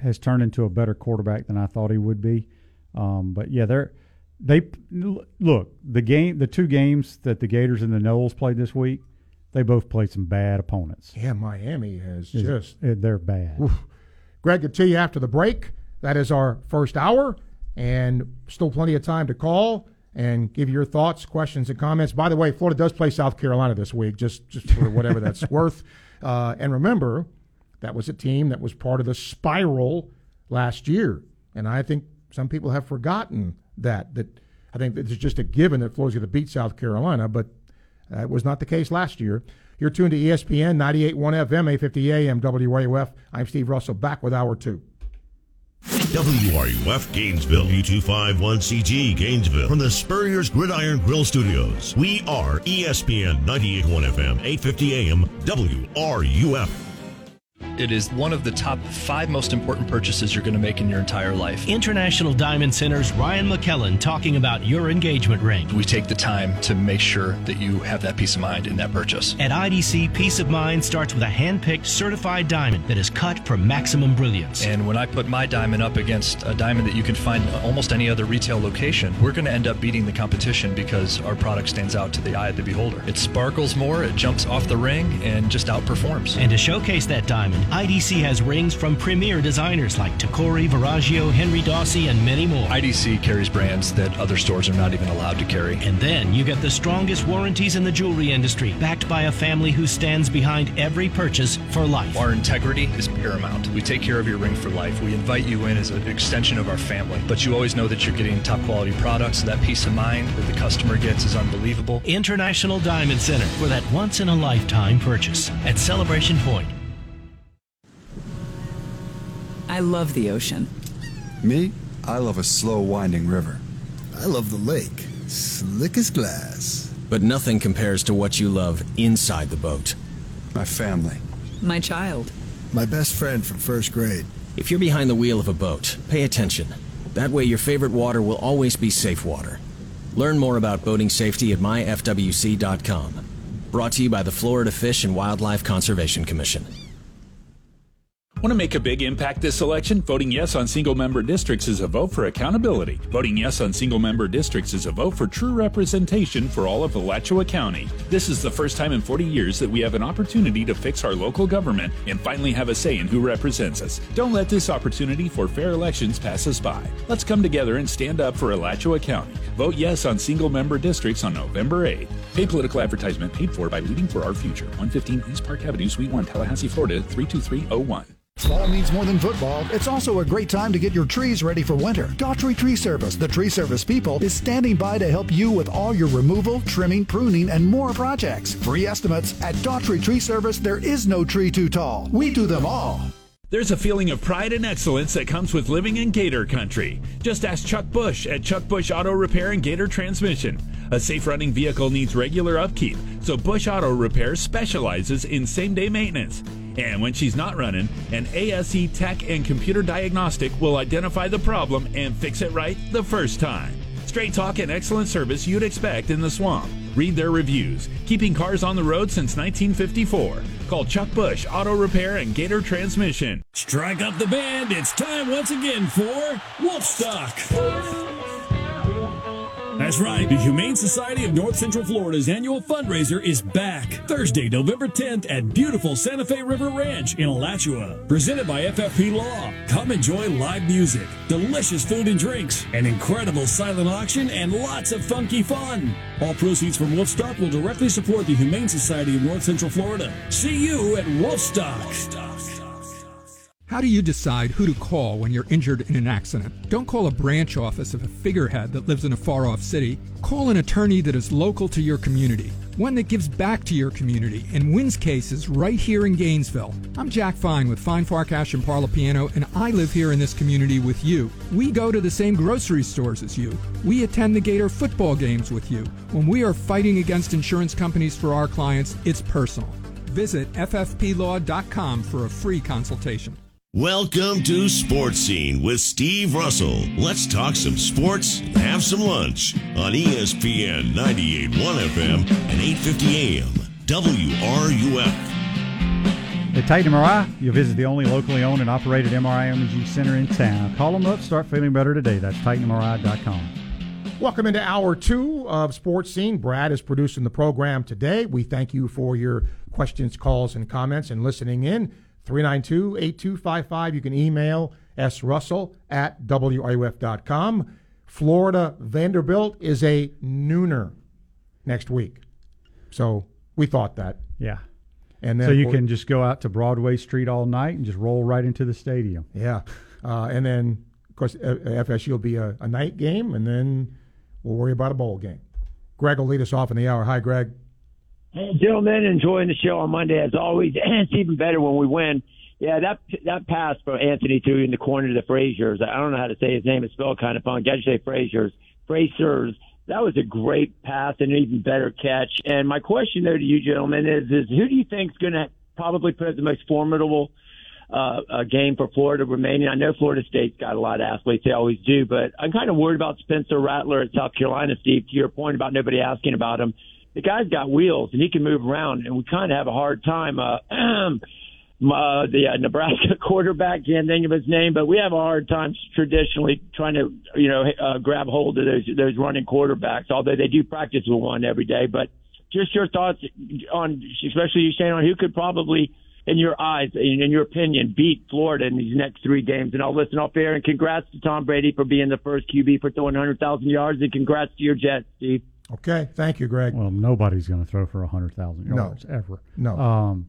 has turned into a better quarterback than I thought he would be. Um, but yeah, they're they look the game, the two games that the Gators and the Noles played this week. They both played some bad opponents. Yeah, Miami has Is- just. they're bad. Oof. Greg, get to you after the break. That is our first hour, and still plenty of time to call and give your thoughts, questions, and comments. By the way, Florida does play South Carolina this week, just just for whatever that's worth. Uh, and remember, that was a team that was part of the spiral last year, and I think some people have forgotten that. That I think it's just a given that Florida's going to beat South Carolina, but that was not the case last year. You're tuned to ESPN 98.1 FM, 850 AM, WRUF. I'm Steve Russell, back with Hour 2. WRUF Gainesville, U251CG Gainesville, from the Spurrier's Gridiron Grill Studios. We are ESPN 98.1 FM, 850 AM, WRUF. It is one of the top five most important purchases you're going to make in your entire life. International Diamond Center's Ryan McKellen talking about your engagement ring. We take the time to make sure that you have that peace of mind in that purchase. At IDC, peace of mind starts with a hand-picked certified diamond that is cut for maximum brilliance. And when I put my diamond up against a diamond that you can find almost any other retail location, we're going to end up beating the competition because our product stands out to the eye of the beholder. It sparkles more, it jumps off the ring, and just outperforms. And to showcase that diamond, IDC has rings from premier designers like Tacori, Verragio, Henri Daussi, and many more. IDC carries brands that other stores are not even allowed to carry. And then you get the strongest warranties in the jewelry industry, backed by a family who stands behind every purchase for life. Our integrity is paramount. We take care of your ring for life. We invite you in as an extension of our family. But you always know that you're getting top quality products. That peace of mind that the customer gets is unbelievable. International Diamond Center for that once in a lifetime purchase at Celebration Point. I love the ocean. Me, I love a slow winding river. I love the lake, slick as glass. But nothing compares to what you love inside the boat. My family. My child. My best friend from first grade. If you're behind the wheel of a boat, pay attention. That way, your favorite water will always be safe water. Learn more about boating safety at myfwc.com. Brought to you by the Florida Fish and Wildlife Conservation Commission. Want to make a big impact this election? Voting yes on single member districts is a vote for accountability. Voting yes on single member districts is a vote for true representation for all of Alachua County. This is the first time in 40 years that we have an opportunity to fix our local government and finally have a say in who represents us. Don't let this opportunity for fair elections pass us by. Let's come together and stand up for Alachua County. Vote yes on single member districts on November 8th. Paid political advertisement paid for by Leading for Our Future. 115 East Park Avenue, Suite 1, Tallahassee, Florida 32301. Fall means more than football. It's also a great time to get your trees ready for winter. Daughtry Tree Service, the tree service people, is standing by to help you with all your removal, trimming, pruning, and more projects. Free estimates at Daughtry Tree Service. There is no tree too tall. We do them all. There's a feeling of pride and excellence that comes with living in Gator Country. Just ask Chuck Bush at Chuck Bush Auto Repair and Gator Transmission. A safe running vehicle needs regular upkeep, so Bush Auto Repair specializes in same day maintenance. And when she's not running, an ASE tech and computer diagnostic will identify the problem and fix it right the first time. Straight talk and excellent service you'd expect in the swamp. Read their reviews. Keeping cars on the road since 1954. Call Chuck Bush Auto Repair and Gator Transmission. Strike up the band. It's time once again for Wolfstock. That's right. The Humane Society of North Central Florida's annual fundraiser is back Thursday, November 10th at beautiful Santa Fe River Ranch in Alachua. Presented by FFP Law. Come enjoy live music, delicious food and drinks, an incredible silent auction, and lots of funky fun. All proceeds from Wolfstock will directly support the Humane Society of North Central Florida. See you at Wolfstock. How do you decide who to call when you're injured in an accident? Don't call a branch office of a figurehead that lives in a far off city. Call an attorney that is local to your community, one that gives back to your community and wins cases right here in Gainesville. I'm Jack Fine with Fine Farkash and Parlapiano, and I live here in this community with you. We go to the same grocery stores as you. We attend the Gator football games with you. When we are fighting against insurance companies for our clients, it's personal. Visit ffplaw.com for a free consultation. Welcome to Sports Scene with Steve Russell. Let's talk some sports and have some lunch on ESPN 98.1 FM and 8:50 AM WRUF. At Titan MRI, you'll visit the only locally owned and operated MRI imaging center in town. Call them up, start feeling better today. That's TitanMRI.com. Welcome into hour two of Sports Scene. Brad is producing the program today. We thank you for your questions, calls, and comments and listening in. 392 8255. You can email srussell at WRUF.com. Florida Vanderbilt is a nooner next week. So we thought that. Yeah. And then so you can just go out to Broadway Street all night and just roll right into the stadium. Yeah. Uh, and then, of course, uh, FSU will be a, a night game, and then we'll worry about a bowl game. Greg will lead us off in the hour. Hi, Greg. Hey, gentlemen, enjoying the show on Monday as always, and it's even better when we win. Yeah, that that pass from Anthony through in the corner to the Fraziars. I don't know how to say his name. It's spelled kind of funky. I should say Fraziers. Frasers. That was a great pass and an even better catch. And my question there to you, gentlemen, is: is who do you think is going to probably put up the most formidable uh, uh, game for Florida remaining? I know Florida State's got a lot of athletes; they always do. But I'm kind of worried about Spencer Rattler at South Carolina, Steve. To your point about nobody asking about him the guy's got wheels and he can move around, and we kind of have a hard time. Uh, uh, the uh, Nebraska quarterback can't think of his name, but we have a hard time traditionally trying to, you know, uh, grab hold of those those running quarterbacks. Although they do practice with one every day, but just your thoughts on, especially you saying on who could probably. In your eyes, in, in your opinion, beat Florida in these next three games, and I'll listen off air. And congrats to Tom Brady for being the first QB for throwing 100,000 yards, and congrats to your Jets, Steve. Okay, thank you, Greg. Well, nobody's going to throw for 100,000 No. yards ever. No. Um,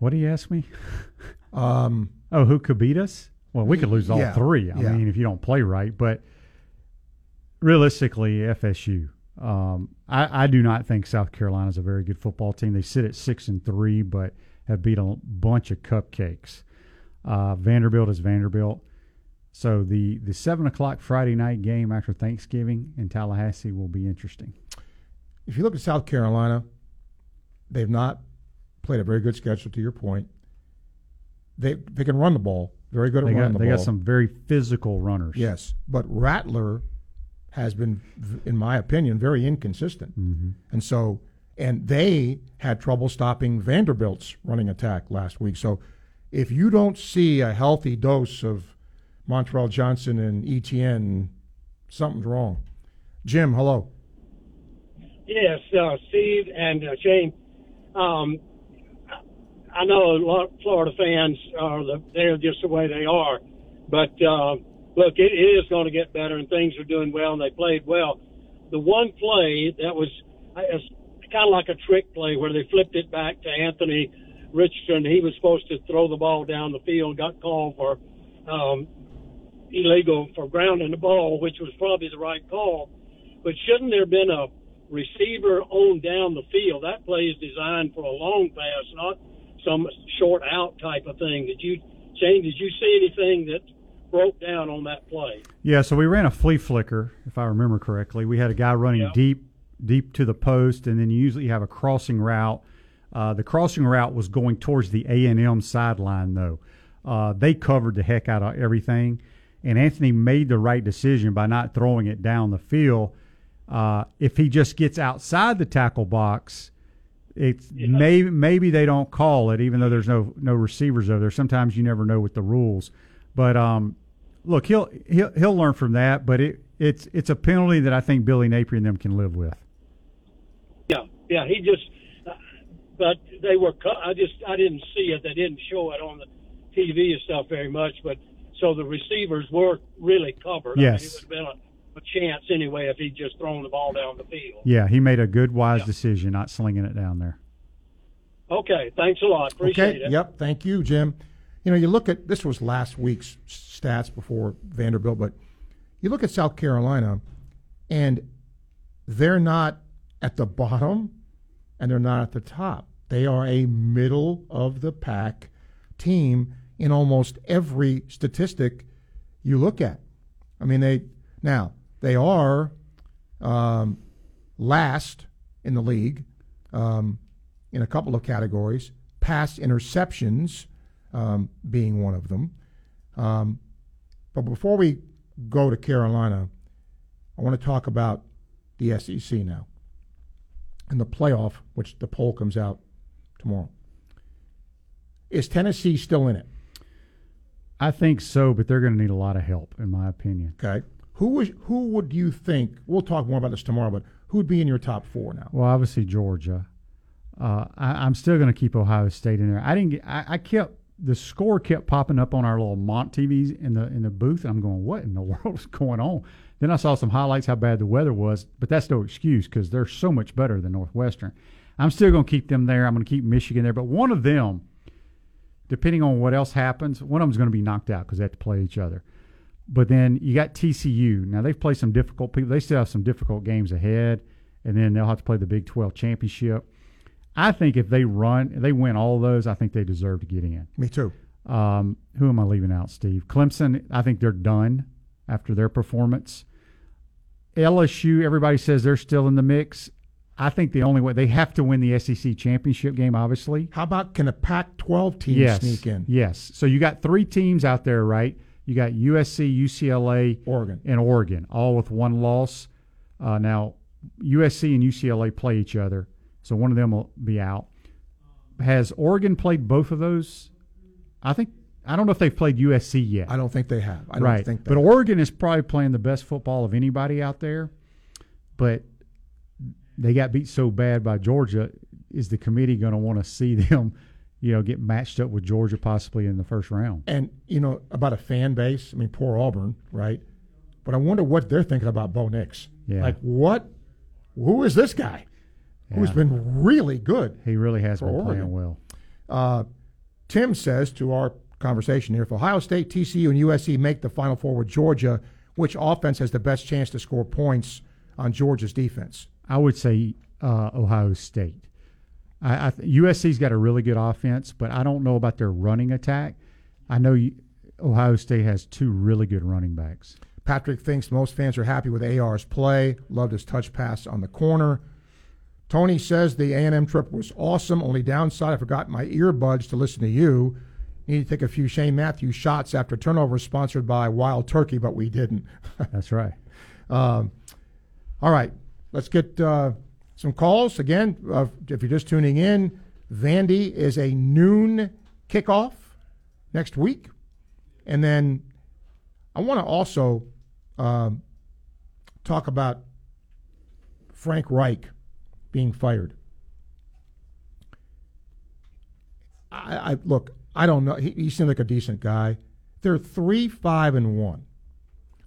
what do you ask me? Um, oh, who could beat us? Well, we could lose all Yeah, three. I yeah. mean, if you don't play right. But realistically, FSU. Um, I, I do not think South Carolina is a very good football team. They sit at six and three, but have beat a bunch of cupcakes. Uh, Vanderbilt is Vanderbilt. So the the seven o'clock Friday night game after Thanksgiving in Tallahassee will be interesting. If you look at South Carolina, they've not played a very good schedule, to your point. they they can run the ball. Very good at They running got, the they ball. got some very physical runners. Yes, but Rattler has been, in my opinion, very inconsistent, Mhm. and so and they had trouble stopping Vanderbilt's running attack last week. So, if you don't see a healthy dose of Montrell Johnson and Etienne, something's wrong. Jim, hello. Yes, uh, Steve and uh, Shane. Um, I know a lot of Florida fans are the, they're just the way they are, but uh, look, it, is going to get better, and things are doing well, and they played well. The one play that was kind of like a trick play where they flipped it back to Anthony Richardson. He was supposed to throw the ball down the field, got called for um, illegal for grounding the ball, which was probably the right call. But shouldn't there have been a receiver on down the field? That play is designed for a long pass, not some short out type of thing. Did you, Shane? Did you see anything that broke down on that play? Yeah, so we ran a flea flicker, if I remember correctly. We had a guy running Yeah. deep, deep to the post, and then you usually have a crossing route. Uh, the crossing route was going towards the A and M sideline, though. Uh, they covered the heck out of everything, and Anthony made the right decision by not throwing it down the field. Uh, if he just gets outside the tackle box, it's maybe maybe they don't call it, even though there's no no receivers over there. Sometimes you never know with the rules, but um, look, he'll he'll he'll learn from that. But it it's it's a penalty that I think Billy Napier and them can live with. Yeah, yeah. He just, but they were. I just, I didn't see it. They didn't show it on the TV and stuff very much. But so the receivers were really covered. Yes. I mean, it would have been a, a chance anyway if he'd just thrown the ball down the field. Yeah, he made a good wise decision not slinging it down there. Okay, thanks a lot. Appreciate okay. it. Yep. Thank you, Jim. You know, you look at this was last week's stats before Vanderbilt, but you look at South Carolina, and they're not at the bottom, and they're not at the top. They are a middle of the pack team in almost every statistic you look at. I mean, they now they are um, last in the league um, in a couple of categories. Pass interceptions um, being one of them. Um, but before we go to Carolina, I want to talk about the SEC now and the playoff, which the poll comes out tomorrow. Is Tennessee still in it? I think so, but they're going to need a lot of help, in my opinion. Okay. Who was who would you think? We'll talk more about this tomorrow, but who would be in your top four now? Well, obviously Georgia. Uh, I, I'm still going to keep Ohio State in there. I didn't. Get, I, I kept the score kept popping up on our little Mont TVs in the in the booth, and I'm going, "What in the world is going on?" Then I saw some highlights how bad the weather was, but that's no excuse because they're so much better than Northwestern. I'm still going to keep them there. I'm going to keep Michigan there, but one of them, depending on what else happens, one of them's going to be knocked out because they have to play each other. But then you got TCU. Now they've played some difficult people. They still have some difficult games ahead, and then they'll have to play the Big 12 championship. I think if they run, if they win all those, I think they deserve to get in. Me too. Um, who am I leaving out, Steve? Clemson. I think they're done after their performance. LSU. Everybody says they're still in the mix. I think the only way they have to win the SEC championship game, obviously. How about can a Pac-12 team yes, sneak in? Yes. So you got three teams out there, right? You got USC, UCLA, Oregon, and Oregon, all with one loss. Uh, now USC and UCLA play each other, so one of them will be out. Has Oregon played both of those? I think I don't know if they've played USC yet. I don't think they have. I don't right. think they but Oregon is probably playing the best football of anybody out there. But they got beat so bad by Georgia. Is the committee going to want to see them, you know, get matched up with Georgia possibly in the first round? And you know about a fan base. I mean, poor Auburn, right? But I wonder what they're thinking about Bo Nix. Yeah. Like what? Who is this guy? Who's been really good? He really has been Oregon. playing well. Uh, Tim says to our conversation here: if Ohio State, TCU, and USC make the Final Four with Georgia, which offense has the best chance to score points on Georgia's defense? I would say uh, Ohio State. I, I USC's got a really good offense, but I don't know about their running attack. I know you, Ohio State has two really good running backs. Patrick thinks most fans are happy with AR's play. Loved his touch pass on the corner. Tony says the A&M trip was awesome. Only downside, I forgot my earbuds to listen to you. need to take a few Shane Matthews shots after turnovers sponsored by Wild Turkey, but we didn't. That's right. Um, all right, let's get uh, some calls. Again, uh, if you're just tuning in, Vandy is a noon kickoff next week. And then I want to also um, talk about Frank Reich being fired. I, I look. I don't know. He, he seemed like a decent guy. They're three, five, and one.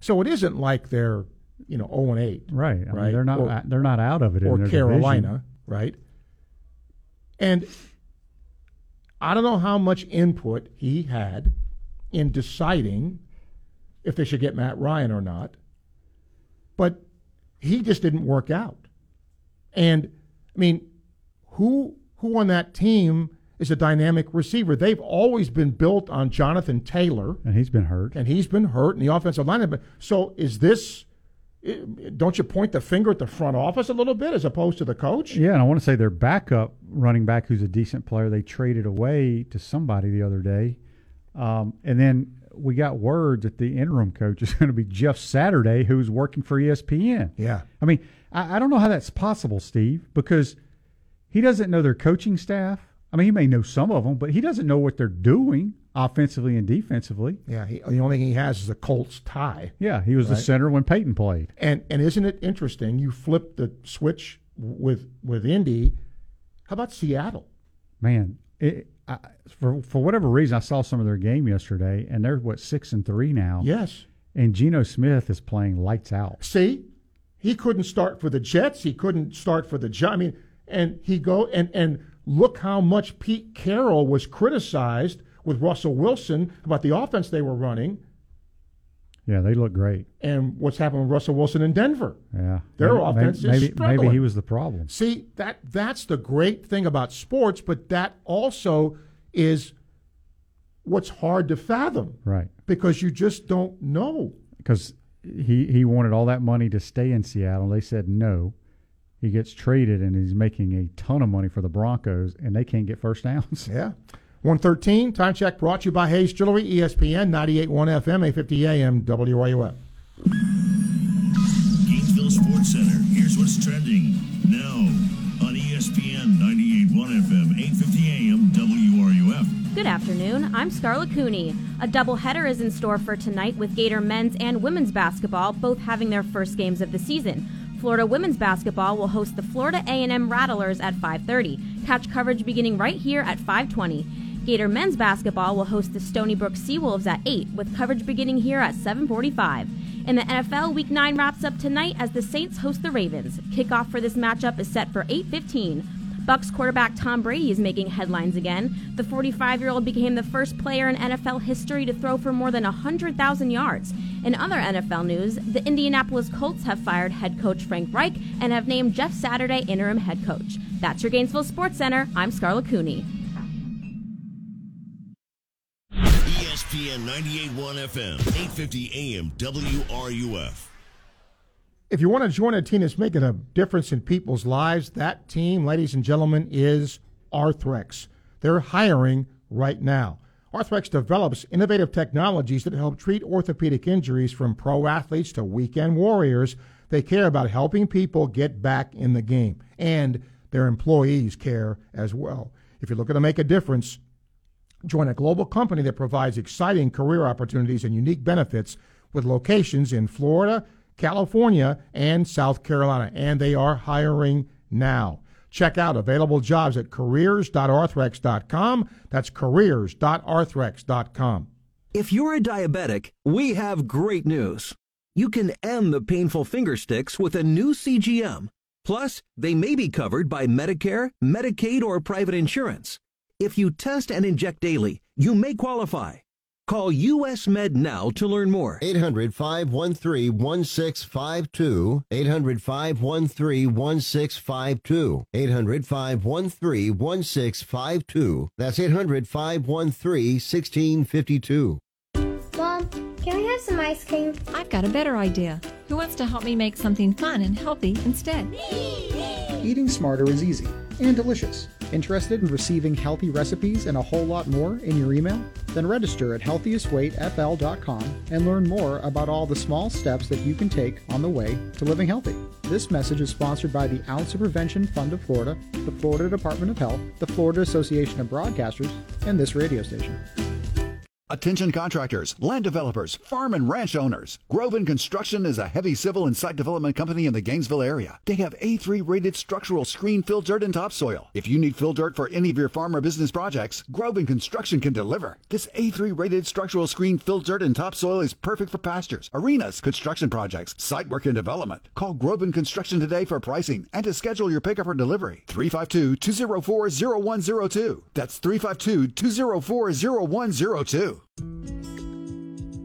So it isn't like they're you know zero and eight. Right. I right. mean, they're not. Or- they're not out of it. or Carolina, division. right? And I don't know how much input he had in deciding if they should get Matt Ryan or not, but he just didn't work out. And I mean, who who on that team is a dynamic receiver? They've always been built on Jonathan Taylor, and he's been hurt. and he's been hurt in the offensive line. But so is this? Don't you point the finger at the front office a little bit as opposed to the coach? Yeah, and I want to say their backup running back, who's a decent player, they traded away to somebody the other day, um, and then we got word that the interim coach is going to be Jeff Saturday, who's working for ESPN. Yeah. I mean, I, I don't know how that's possible, Steve, because he doesn't know their coaching staff. I mean, he may know some of them, but he doesn't know what they're doing offensively and defensively. Yeah, he, the only thing he has is a Colts tie. Yeah, he was the center when Peyton played. And and isn't it interesting? You flip the switch with with Indy. How about Seattle? Man, it, I, for for whatever reason, I saw some of their game yesterday, and they're what six and three now. Yes. and Geno Smith is playing lights out. See, he couldn't start for the Jets. He couldn't start for the Gi- I mean, and he go and and look how much Pete Carroll was criticized with Russell Wilson about the offense they were running, Yeah, they look great. and what's happened with Russell Wilson in Denver. Yeah, Their Maybe- offense is maybe maybe he was the problem. See that that's the great thing about sports, but that also is what's hard to fathom Right, because you just don't know. because he he wanted all that money to stay in Seattle. They said no. He gets traded, and he's making a ton of money for the Broncos, and they can't get first downs. Yeah. 113, time check brought to you by Hayes Jewelry, ESPN 98.1 FM, 850 AM, WRUF. Gainesville Sports Center. Here's what's trending now on ESPN 98.1 FM, 850 AM, WRUF. Good afternoon. I'm Scarlett Cooney. A doubleheader is in store for tonight with Gator men's and women's basketball both having their first games of the season. Florida women's basketball will host the Florida A&M Rattlers at 5:30. Catch coverage beginning right here at 5:20. Gator men's basketball will host the Stony Brook Seawolves at 8 with coverage beginning here at 7:45. In the NFL, Week 9 wraps up tonight as the Saints host the Ravens. Kickoff for this matchup is set for 8:15. Bucks quarterback Tom Brady is making headlines again. The 45-year-old became the first player in NFL history to throw for more than 100,000 yards. In other NFL news, the Indianapolis Colts have fired head coach Frank Reich and have named Jeff Saturday interim head coach. That's your Gainesville Sports Center. I'm Scarlett Cooney. ESPN 98.1 FM, 850 AM, WRUF. If you want to join a team that's making a difference in people's lives, that team, ladies and gentlemen, is Arthrex. They're hiring right now. Arthrex develops innovative technologies that help treat orthopedic injuries from pro athletes to weekend warriors. They care about helping people get back in the game, and their employees care as well. If you're looking to make a difference, Join a global company that provides exciting career opportunities and unique benefits with locations in Florida, California, and South Carolina. And they are hiring now. Check out available jobs at careers.arthrex.com. That's careers.arthrex.com. If you're a diabetic, we have great news. You can end the painful finger sticks with a new CGM. Plus, they may be covered by Medicare, Medicaid, or private insurance. If you test and inject daily, you may qualify. Call US Med now to learn more. 800 513 1652. 800 513 1652. 800 513 1652. That's 800 513 1652. Mom, can we have some ice cream? I've got a better idea. Who wants to help me make something fun and healthy instead? Eating smarter is easy and delicious. Interested in receiving healthy recipes and a whole lot more in your email? Then register at healthiestweightfl.com and learn more about all the small steps that you can take on the way to living healthy. This message is sponsored by the Ounce of Prevention Fund of Florida, the Florida Department of Health, the Florida Association of Broadcasters, and this radio station. Attention contractors, land developers, farm and ranch owners. Groven Construction is a heavy civil and site development company in the Gainesville area. They have A3 rated structural screen fill dirt and topsoil. If you need fill dirt for any of your farm or business projects, Groven Construction can deliver. This A3 rated structural screen fill dirt and topsoil is perfect for pastures, arenas, construction projects, site work and development. Call Groven Construction today for pricing and to schedule your pickup or delivery. 352 204 0102. That's 352 204 0102.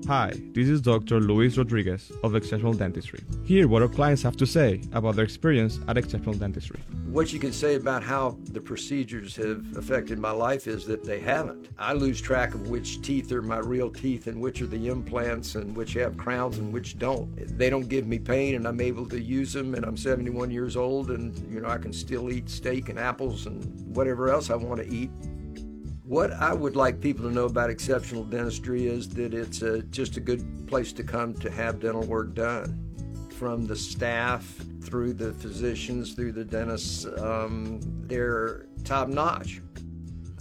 Hi, this is Dr. Luis Rodriguez of Exceptional Dentistry. Hear what our clients have to say about their experience at Exceptional Dentistry. What you can say about how the procedures have affected my life is that they haven't. I lose track of which teeth are my real teeth and which are the implants and which have crowns and which don't. They don't give me pain and I'm able to use them and I'm 71 years old and you know I can still eat steak and apples and whatever else I want to eat. What I would like people to know about exceptional dentistry is that it's a, just a good place to come to have dental work done. From the staff through the physicians, through the dentists, um, they're top notch.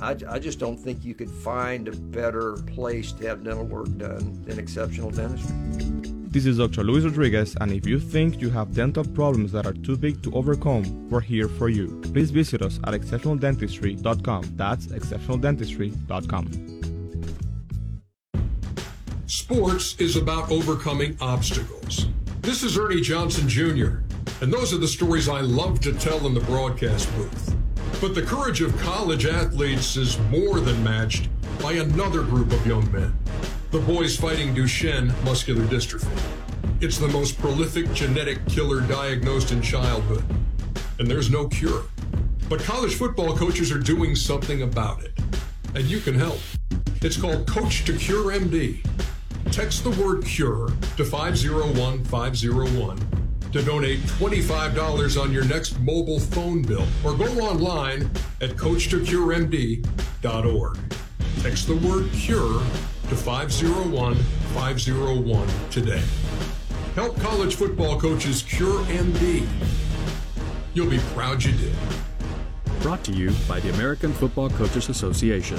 I, I just don't think you could find a better place to have dental work done than exceptional dentistry. This is Dr. Luis Rodriguez, and if you think you have dental problems that are too big to overcome, we're here for you. Please visit us at exceptionaldentistry.com. That's exceptionaldentistry.com. Sports is about overcoming obstacles. This is Ernie Johnson Jr., and those are the stories I love to tell in the broadcast booth. But the courage of college athletes is more than matched by another group of young men the boys fighting Duchenne muscular dystrophy. It's the most prolific genetic killer diagnosed in childhood, and there's no cure. But college football coaches are doing something about it, and you can help. It's called Coach to Cure MD. Text the word CURE to 501501 to donate $25 on your next mobile phone bill or go online at coachtocuremd.org. Text the word CURE to 501 501 today. Help college football coaches cure MD. You'll be proud you did. Brought to you by the American Football Coaches Association.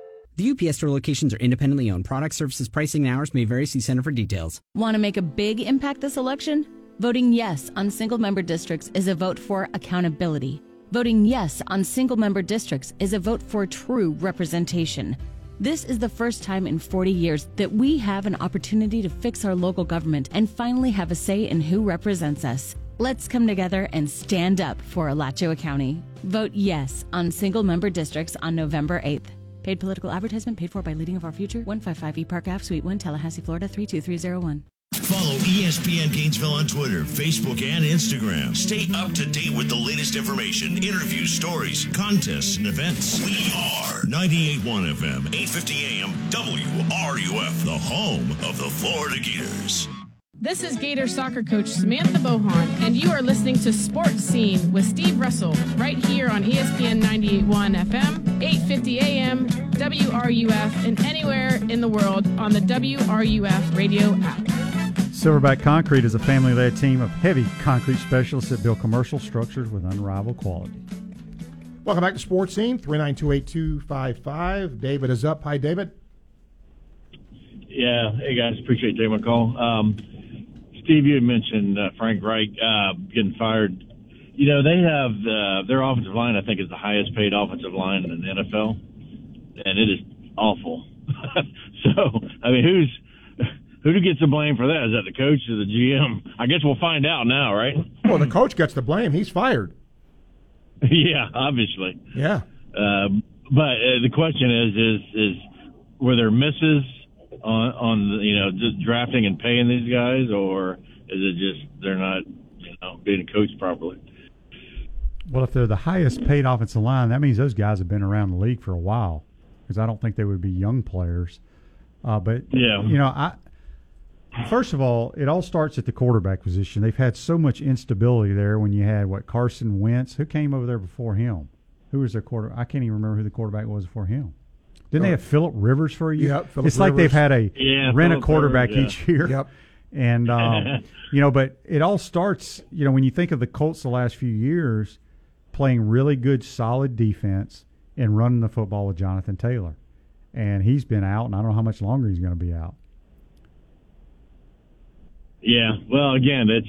The UPS store locations are independently owned. Product services, pricing, and hours may vary. See Center for details. Want to make a big impact this election? Voting yes on single member districts is a vote for accountability. Voting yes on single member districts is a vote for true representation. This is the first time in 40 years that we have an opportunity to fix our local government and finally have a say in who represents us. Let's come together and stand up for Alachua County. Vote yes on single member districts on November 8th. Paid political advertisement paid for by Leading of Our Future, 155 E Park Ave, Suite 1, Tallahassee, Florida 32301. Follow ESPN Gainesville on Twitter, Facebook, and Instagram. Stay up to date with the latest information, interviews, stories, contests, and events. We are 98.1 FM, 850 AM, WRUF, the home of the Florida Gators. This is Gator soccer coach Samantha Bohon, and you are listening to Sports Scene with Steve Russell right here on ESPN 98.1 FM, 850 AM, WRUF, and anywhere in the world on the WRUF radio app. Silverback Concrete is a family led team of heavy concrete specialists that build commercial structures with unrivaled quality. Welcome back to Sports Scene, 3928255. David is up. Hi, David. Yeah. Hey, guys. Appreciate you taking my call. Um, Steve, you had mentioned uh, Frank Reich uh, getting fired. You know, they have uh, their offensive line, I think, is the highest paid offensive line in the NFL, and it is awful. so, I mean, who's who gets the blame for that? Is that the coach or the GM? I guess we'll find out now, right? Well, the coach gets the blame. He's fired. yeah, obviously. Yeah. Um, but uh, the question is, is, is were there misses on on you know just drafting and paying these guys, or is it just they're not you know being coached properly? Well, if they're the highest paid offensive line, that means those guys have been around the league for a while. Because I don't think they would be young players. Uh, but Yeah. you know, I first of all, it all starts at the quarterback position. They've had so much instability there. When you had what Carson Wentz, who came over there before him? Who was their quarter? I can't even remember who the quarterback was before him. Didn't they Oh. have Philip Rivers for a year? Yep, Philip it's like they've had a Yeah, rent a quarterback Rivers, each year. Yep. And um, you know, but it all starts. You know, when you think of the Colts the last few years, playing really good, solid defense and running the football with Jonathan Taylor, and he's been out, and I don't know how much longer he's going to be out. Yeah. Well, again, it's.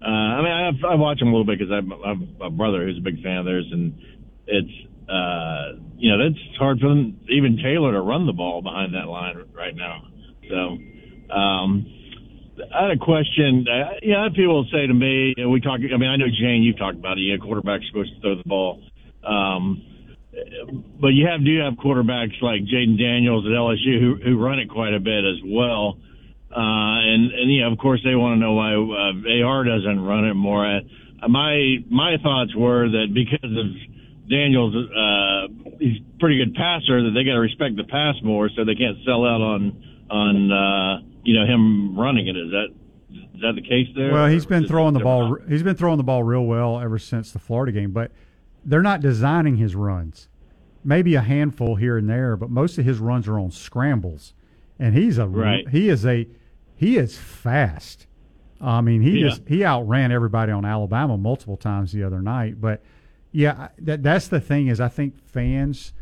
Uh, I mean, I've, I watch them a little bit because I've, I've a brother who's a big fan of theirs, and it's uh, you know that's hard for them, even Taylor to run the ball behind that line right now. So, um, I had a question. Uh, you know, people say to me, you know, we talk. I mean, I know Jane, you've talked about it. You know, quarterback's supposed to throw the ball. Um, but you have do you have quarterbacks like Jayden Daniels at LSU who who run it quite a bit as well. Uh, and and you know, of course, they want to know why uh, AR doesn't run it more. Uh, my my thoughts were that because of Daniels, uh, he's a pretty good passer, that they got to respect the pass more, so they can't sell out on on uh, you know him running it. Is that is that the case there? Well, he's been throwing the ball. He's been throwing the ball real well ever since the Florida game, but they're not designing his runs. Maybe a handful here and there, but most of his runs are on scrambles, and he's a Right. he is a he is fast. I mean, he Yeah. just he outran everybody on Alabama multiple times the other night. But yeah, that that's the thing is I think fans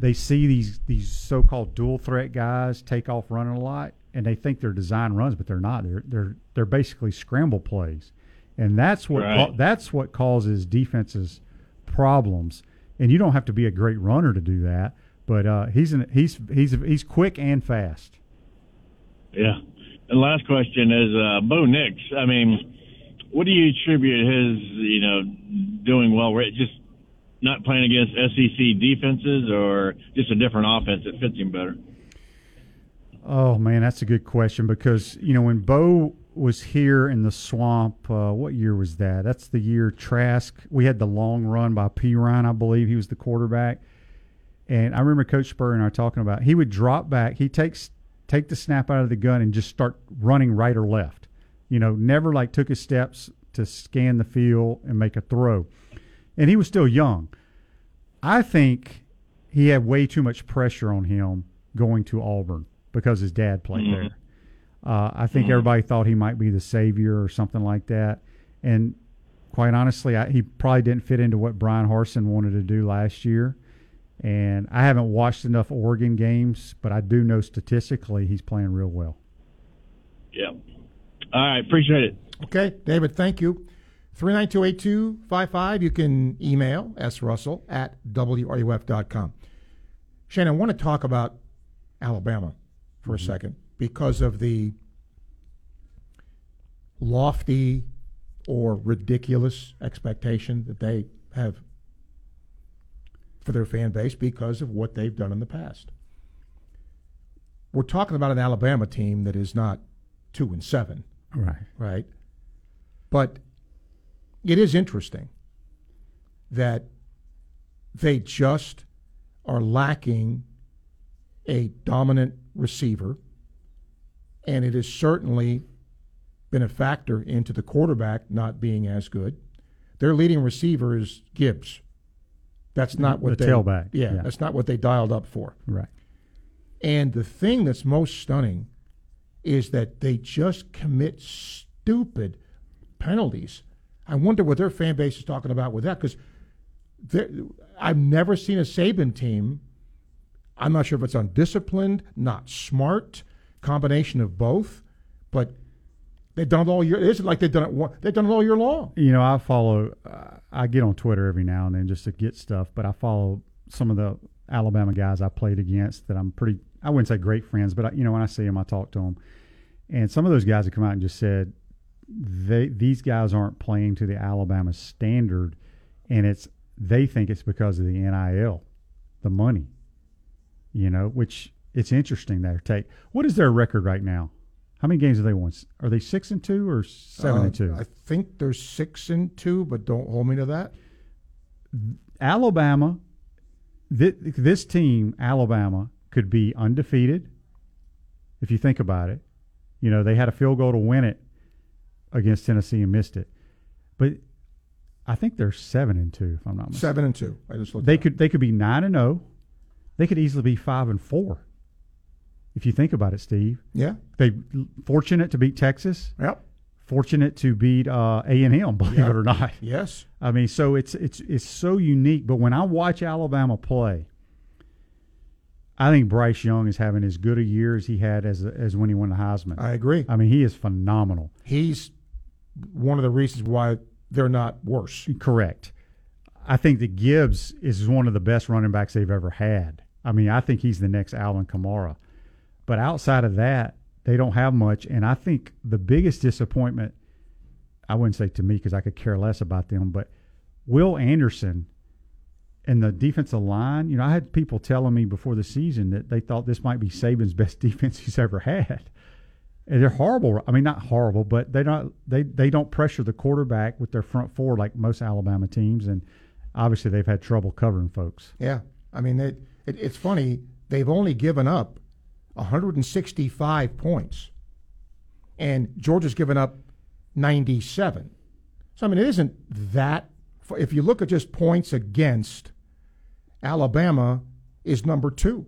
they see these these so-called dual threat guys take off running a lot, and they think they're design runs, but they're not. They're they're they're basically scramble plays, and that's what Right. that's what causes defenses problems. And you don't have to be a great runner to do that, but uh, he's an, he's he's he's quick and fast. Yeah. And last question is uh, Bo Nix. I mean, what do you attribute his, you know, doing well? Just not playing against SEC defenses, or just a different offense that fits him better? Oh man, that's a good question because you know when Bo was here in the swamp, uh, what year was that? That's the year Trask. We had the long run by Perine, I believe he was the quarterback, and I remember Coach Spurrier and I talking about he would drop back, he takes take the snap out of the gun and just start running right or left. You know, never like took his steps to scan the field and make a throw, and he was still young. I think he had way too much pressure on him going to Auburn because his dad played Mhm. there. Uh, I think Mhm. everybody thought he might be the savior or something like that. And quite honestly, I, he probably didn't fit into what Bryan Harsin wanted to do last year. And I haven't watched enough Oregon games, but I do know statistically he's playing real well. Yeah. All right. Appreciate it. Okay, David, thank you. 3928255. You can email srussell at wruf.com. Shane, I want to talk about Alabama for a mm-hmm. second because of the lofty or ridiculous expectation that they have for their fan base because of what they've done in the past. We're talking about an Alabama team that is not two and seven Right. right? But it is interesting that they just are lacking a dominant receiver, and it has certainly been a factor into the quarterback not being as good. Their leading receiver is Gibbs. That's not what The they tailback, Yeah, yeah. that's not what they dialed up for. Right. And the thing that's most stunning is that they just commit stupid penalties. I wonder what their fan base is talking about with that because I've never seen a Saban team. I'm not sure if it's undisciplined, not smart, combination of both, but they've done it all year. It isn't like they've done it. They've done it all year long. You know, I follow. Uh, I get on Twitter every now and then just to get stuff, but I follow some of the Alabama guys I played against that I'm pretty. I wouldn't say great friends, but I, you know, when I see them, I talk to them, and some of those guys have come out and just said they these guys aren't playing to the Alabama standard, and it's they think it's because of the NIL, the money, you know, which it's interesting there. Take what is their record right now? How many games have they won? Are they six and two or seven Uh, and two? I think they're six and two, but don't hold me to that. Alabama, this, this team, Alabama, could be undefeated. If you think about it, you know they had a field goal to win it against Tennessee and missed it, but I think they're seven and two. If I'm not mistaken. Seven and two. I just looked. They up. could they could be nine and zero. They could easily be five and four. If you think about it, Steve. Yeah. They fortunate to beat Texas. Yep. Fortunate to beat uh, A and M. Believe Yep. it or not. Yes. I mean, so it's it's it's so unique. But when I watch Alabama play, I think Bryce Young is having as good a year as he had as as when he won the Heisman. I agree. I mean, he is phenomenal. He's one of the reasons why they're not worse. Correct. I think that Gibbs is one of the best running backs they've ever had. I mean, I think he's the next Alvin Kamara. But outside of that, they don't have much. And I think the biggest disappointment, I wouldn't say to me because I could care less about them, but Will Anderson and the defensive line, you know, I had people telling me before the season that they thought this might be Saban's best defense he's ever had. And they're horrible. I mean, not horrible, but they don't they they don't pressure the quarterback with their front four like most Alabama teams, and obviously they've had trouble covering folks. Yeah. I mean, it, it, it's funny. They've only given up 165 points, and Georgia's given up 97. So, I mean, it isn't that. If you look at just points against, Alabama is number two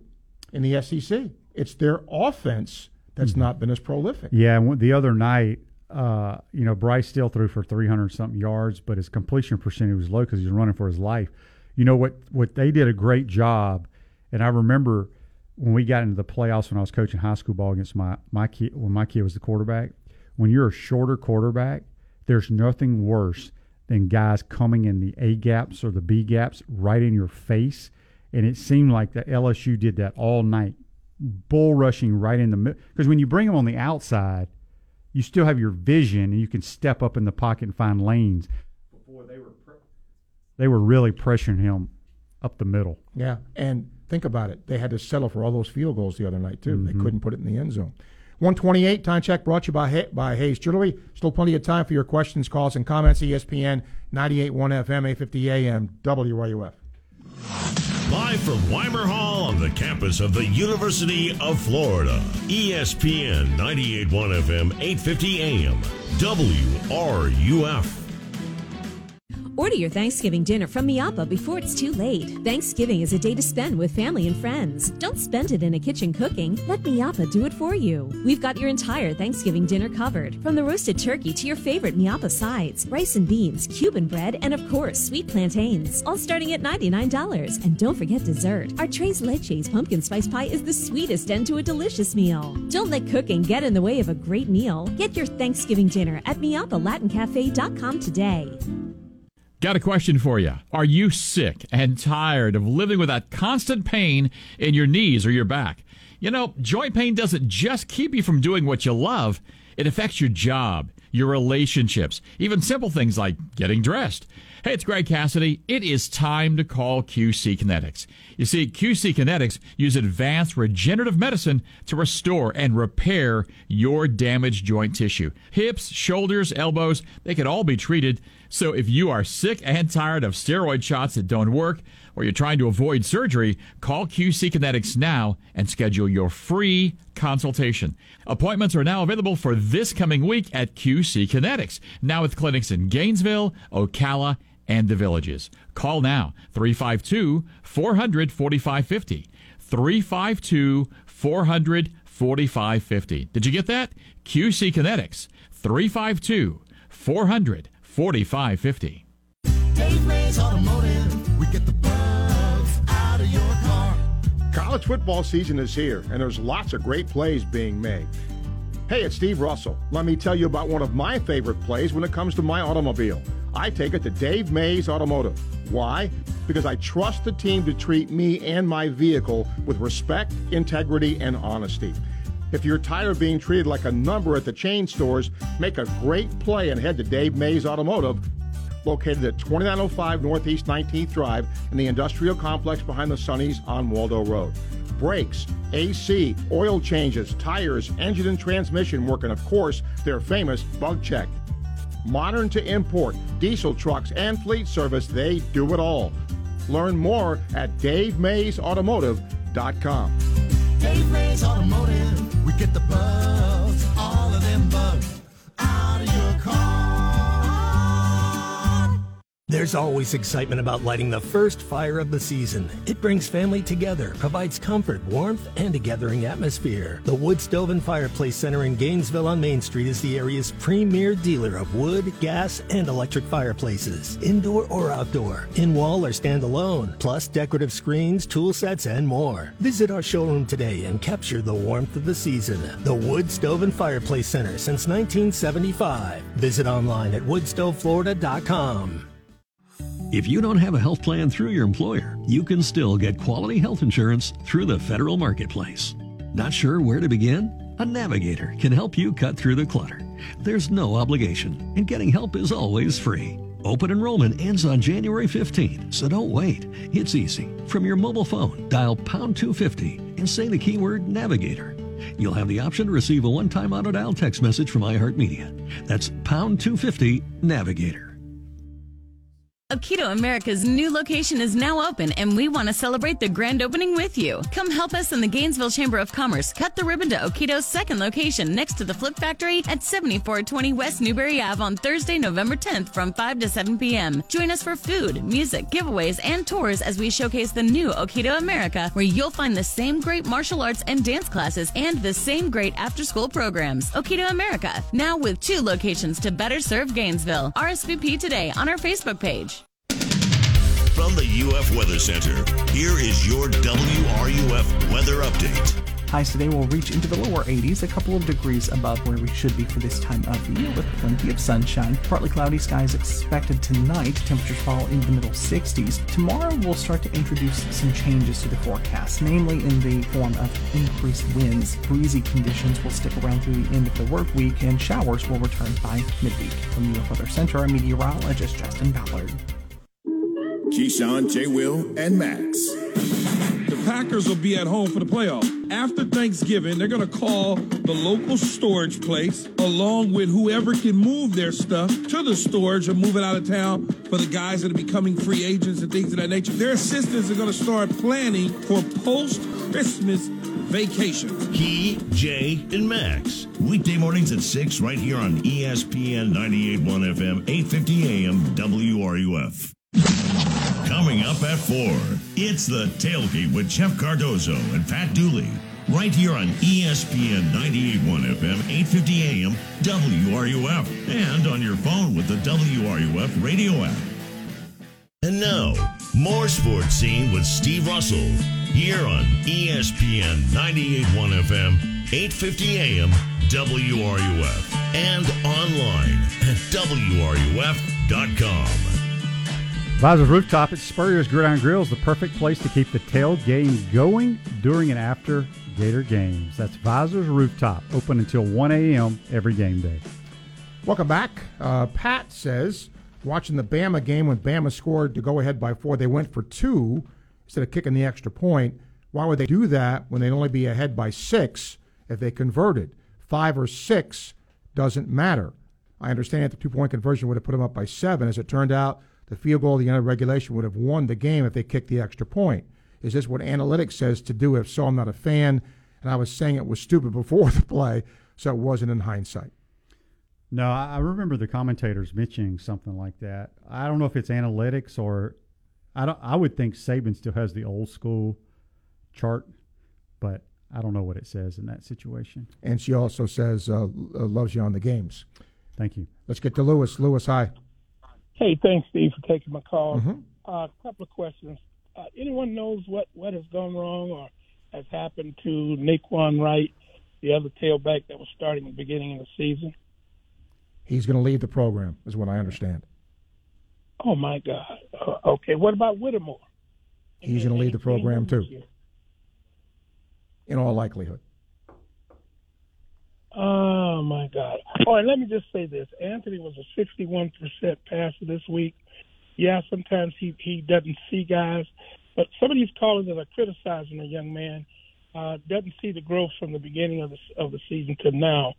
in the SEC. It's their offense that's not been as prolific. Yeah, the other night, uh, you know, Bryce still threw for 300 something yards, but his completion percentage was low because he was running for his life. You know what? What they did a great job, and I remember when we got into the playoffs when I was coaching high school ball against my my kid when my kid was the quarterback. When you're a shorter quarterback, there's nothing worse than guys coming in the A gaps or the B gaps right in your face, and it seemed like the LSU did that all night, bull rushing right in the middle. Because when you bring them on the outside, you still have your vision and you can step up in the pocket and find lanes. Before they were pre- they were really pressuring him up the middle. Yeah, and think about it. They had to settle for all those field goals the other night too. They Mhm. couldn't put it in the end zone. 128 time check brought to you by Hay- by Hayes Jewelry. Still plenty of time for your questions, calls, and comments. ESPN 98.1 FM, 850 AM, WRUF. Live from Weimer Hall on the campus of the University of Florida. ESPN 98.1 FM, 850 AM, WRUF. Order your Thanksgiving dinner from Mi Apa before it's too late. Thanksgiving is a day to spend with family and friends. Don't spend it in a kitchen cooking. Let Mi Apa do it for you. We've got your entire Thanksgiving dinner covered. From the roasted turkey to your favorite Mi Apa sides, rice and beans, Cuban bread, and of course, sweet plantains. All starting at $99. And don't forget dessert. Our Tres Leches pumpkin spice pie is the sweetest end to a delicious meal. Don't let cooking get in the way of a great meal. Get your Thanksgiving dinner at MiapaLatinCafe.com today. Got a question for you. Are you sick and tired of living with that constant pain in your knees or your back? You know, joint pain doesn't just keep you from doing what you love, it affects your job, your relationships, even simple things like getting dressed. Hey, it's Greg Cassidy. It is time to call QC Kinetics. You see, QC Kinetics use advanced regenerative medicine to restore and repair your damaged joint tissue. Hips, shoulders, elbows, they can all be treated. So if you are sick and tired of steroid shots that don't work, or you're trying to avoid surgery, call QC Kinetics now and schedule your free consultation. Appointments are now available for this coming week at QC Kinetics, now with clinics in Gainesville, Ocala, and the Villages. Call now 352 400 4550. 352 400 4550. Did you get that? QC Kinetics 352 400 4550. Dave Mays Automotive. We get the bugs out of your car. College football season is here, and there's lots of great plays being made. Hey, it's Steve Russell. Let me tell you about one of my favorite plays when it comes to my automobile. I take it to Dave Mays Automotive. Why? Because I trust the team to treat me and my vehicle with respect, integrity, and honesty. If you're tired of being treated like a number at the chain stores, make a great play and head to Dave Mays Automotive, located at 2905 Northeast 19th Drive in the industrial complex behind the Sonny's on Waldo Road. Brakes, AC, oil changes, tires, engine and transmission work, and of course, their famous bug check. Modern to import, diesel trucks, and fleet service, they do it all. Learn more at DaveMaysAutomotive.com. Dave Mays Automotive, we get the bugs, all of them bugs, out of your car. There's always excitement about lighting the first fire of the season. It brings family together, provides comfort, warmth, and a gathering atmosphere. The Wood Stove and Fireplace Center in Gainesville on Main Street is the area's premier dealer of wood, gas, and electric fireplaces, indoor or outdoor, in wall or standalone, plus decorative screens, tool sets, and more. Visit our showroom today and capture the warmth of the season. The Wood Stove and Fireplace Center since 1975. Visit online at woodstoveflorida.com. If you don't have a health plan through your employer, you can still get quality health insurance through the federal marketplace. Not sure where to begin? A navigator can help you cut through the clutter. There's no obligation, and getting help is always free. Open enrollment ends on January 15th, so don't wait. It's easy. From your mobile phone, dial pound 250 and say the keyword navigator. You'll have the option to receive a one time auto dial text message from iHeartMedia. That's pound 250 navigator. Aikido America's new location is now open, and we want to celebrate the grand opening with you. Come help us in the Gainesville Chamber of Commerce cut the ribbon to Aikido's second location next to the Flip Factory at 7420 West Newberry Ave on Thursday, November 10th from 5 to 7 p.m. Join us for food, music, giveaways, and tours as we showcase the new Aikido America, where you'll find the same great martial arts and dance classes and the same great after school programs. Aikido America, now with two locations to better serve Gainesville. RSVP today on our Facebook page. From the UF Weather Center, here is your WRUF weather update. Highs today will reach into the lower 80s, a couple of degrees above where we should be for this time of the year, with plenty of sunshine. Partly cloudy skies expected tonight. Temperatures fall into the middle 60s. Tomorrow we'll start to introduce some changes to the forecast, namely in the form of increased winds. Breezy conditions will stick around through the end of the work week, and showers will return by midweek. From UF Weather Center, I'm meteorologist Justin Ballard. Keyshawn, J. Will, and Max. The Packers will be at home for the playoff. After Thanksgiving, they're going to call the local storage place along with whoever can move their stuff to the storage or move it out of town for the guys that are becoming free agents and things of that nature. Their assistants are going to start planning for post Christmas vacation. Key, Jay, and Max. Weekday mornings at 6 right here on ESPN 98.1 FM, 850 AM, WRUF. Coming up at 4, it's the tailgate with Jeff Cardozo and Pat Dooley. Right here on ESPN 98.1 FM, 850 AM, WRUF. And on your phone with the WRUF radio app. And now, more sports scene with Steve Russell. Here on ESPN 98.1 FM, 850 AM, WRUF. And online at WRUF.com. Visors Rooftop at Spurrier's Gridiron Grill is the perfect place to keep the tailgating going during and after Gator games. That's Visors Rooftop, open until 1 a.m. every game day. Welcome back. Uh, Pat says, watching the Bama game when Bama scored to go ahead by four, they went for two instead of kicking the extra point. Why would they do that when they'd only be ahead by six if they converted? Five or six doesn't matter. I understand the two point conversion would have put them up by seven. As it turned out, the field goal at the end of regulation would have won the game if they kicked the extra point. Is this what analytics says to do? If so, I'm not a fan. And I was saying it was stupid before the play, so it wasn't in hindsight. No, I remember the commentators mentioning something like that. I don't know if it's analytics or I don't. I would think Saban still has the old school chart, but I don't know what it says in that situation. And she also says uh, uh, loves you on the games. Thank you. Let's get to Lewis. Lewis, hi. Hey, thanks, Steve, for taking my call. Mhm. Uh, a couple of questions. Uh, anyone knows what, what has gone wrong or has happened to Nay'Quan Wright, the other tailback that was starting at the beginning of the season? He's going to leave the program, is what I understand. Oh my God. Uh, okay, what about Whittemore? He's going to leave the program too, in all likelihood. Oh my God! All right, let me just say this: Anthony was a sixty-one percent passer this week. Yeah, sometimes he he doesn't see guys, but some of these callers that are criticizing the young man, uh, doesn't see the growth from the beginning of the of the season to now,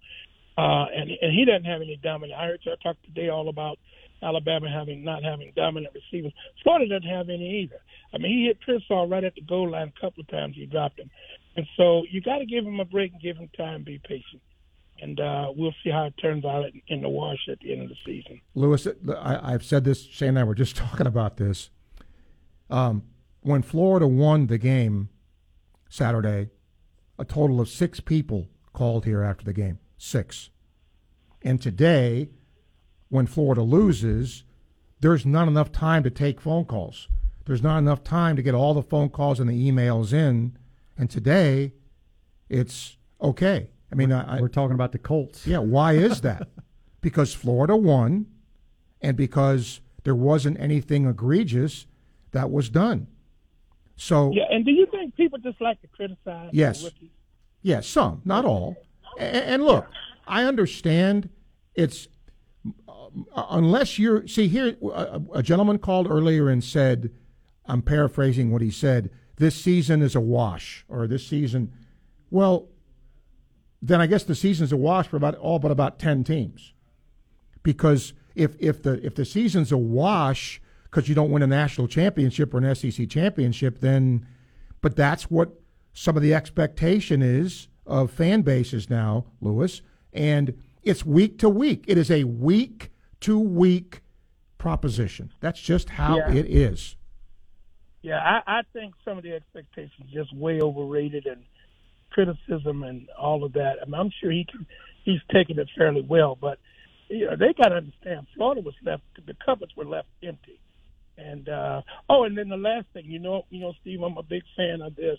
uh, and and he doesn't have any dominant. I heard you talk today all about Alabama having not having dominant receivers. Florida doesn't have any either. I mean, he hit Pearsall right at the goal line a couple of times. He dropped him, and so you got to give him a break and give him time. Be patient, and uh, we'll see how it turns out in, the wash at the end of the season. Lewis, I, I've said this. Shane and I were just talking about this. Um, when Florida won the game Saturday, a total of six people called here after the game. Six. And today, when Florida loses, there's not enough time to take phone calls. There's not enough time to get all the phone calls and the emails in. And today, it's okay. I mean, I, We're talking about the Colts. yeah, why is that? because Florida won, and because there wasn't anything egregious that was done. So Yeah, and do you think people just like to criticize? Yes. the rookies? Yes, some, not all. A- And, look, I understand it's uh, unless you're see here. A, a gentleman called earlier and said, "I'm paraphrasing what he said. This season is a wash, or this season." Well, then I guess the season's a wash for about all but about ten teams, because if if the if the season's a wash because you don't win a national championship or an SEC championship, then but that's what some of the expectation is of fan bases now, Lewis, and it's week to week. It is a week to week proposition. That's just how Yeah. it is. Yeah, I, I think some of the expectations just way overrated and criticism and all of that. I mean, I'm sure he can, he's taken it fairly well, but you know they got to understand Florida was left the cupboards were left empty, and uh, oh, and then the last thing you know, you know, Steve, I'm a big fan of this.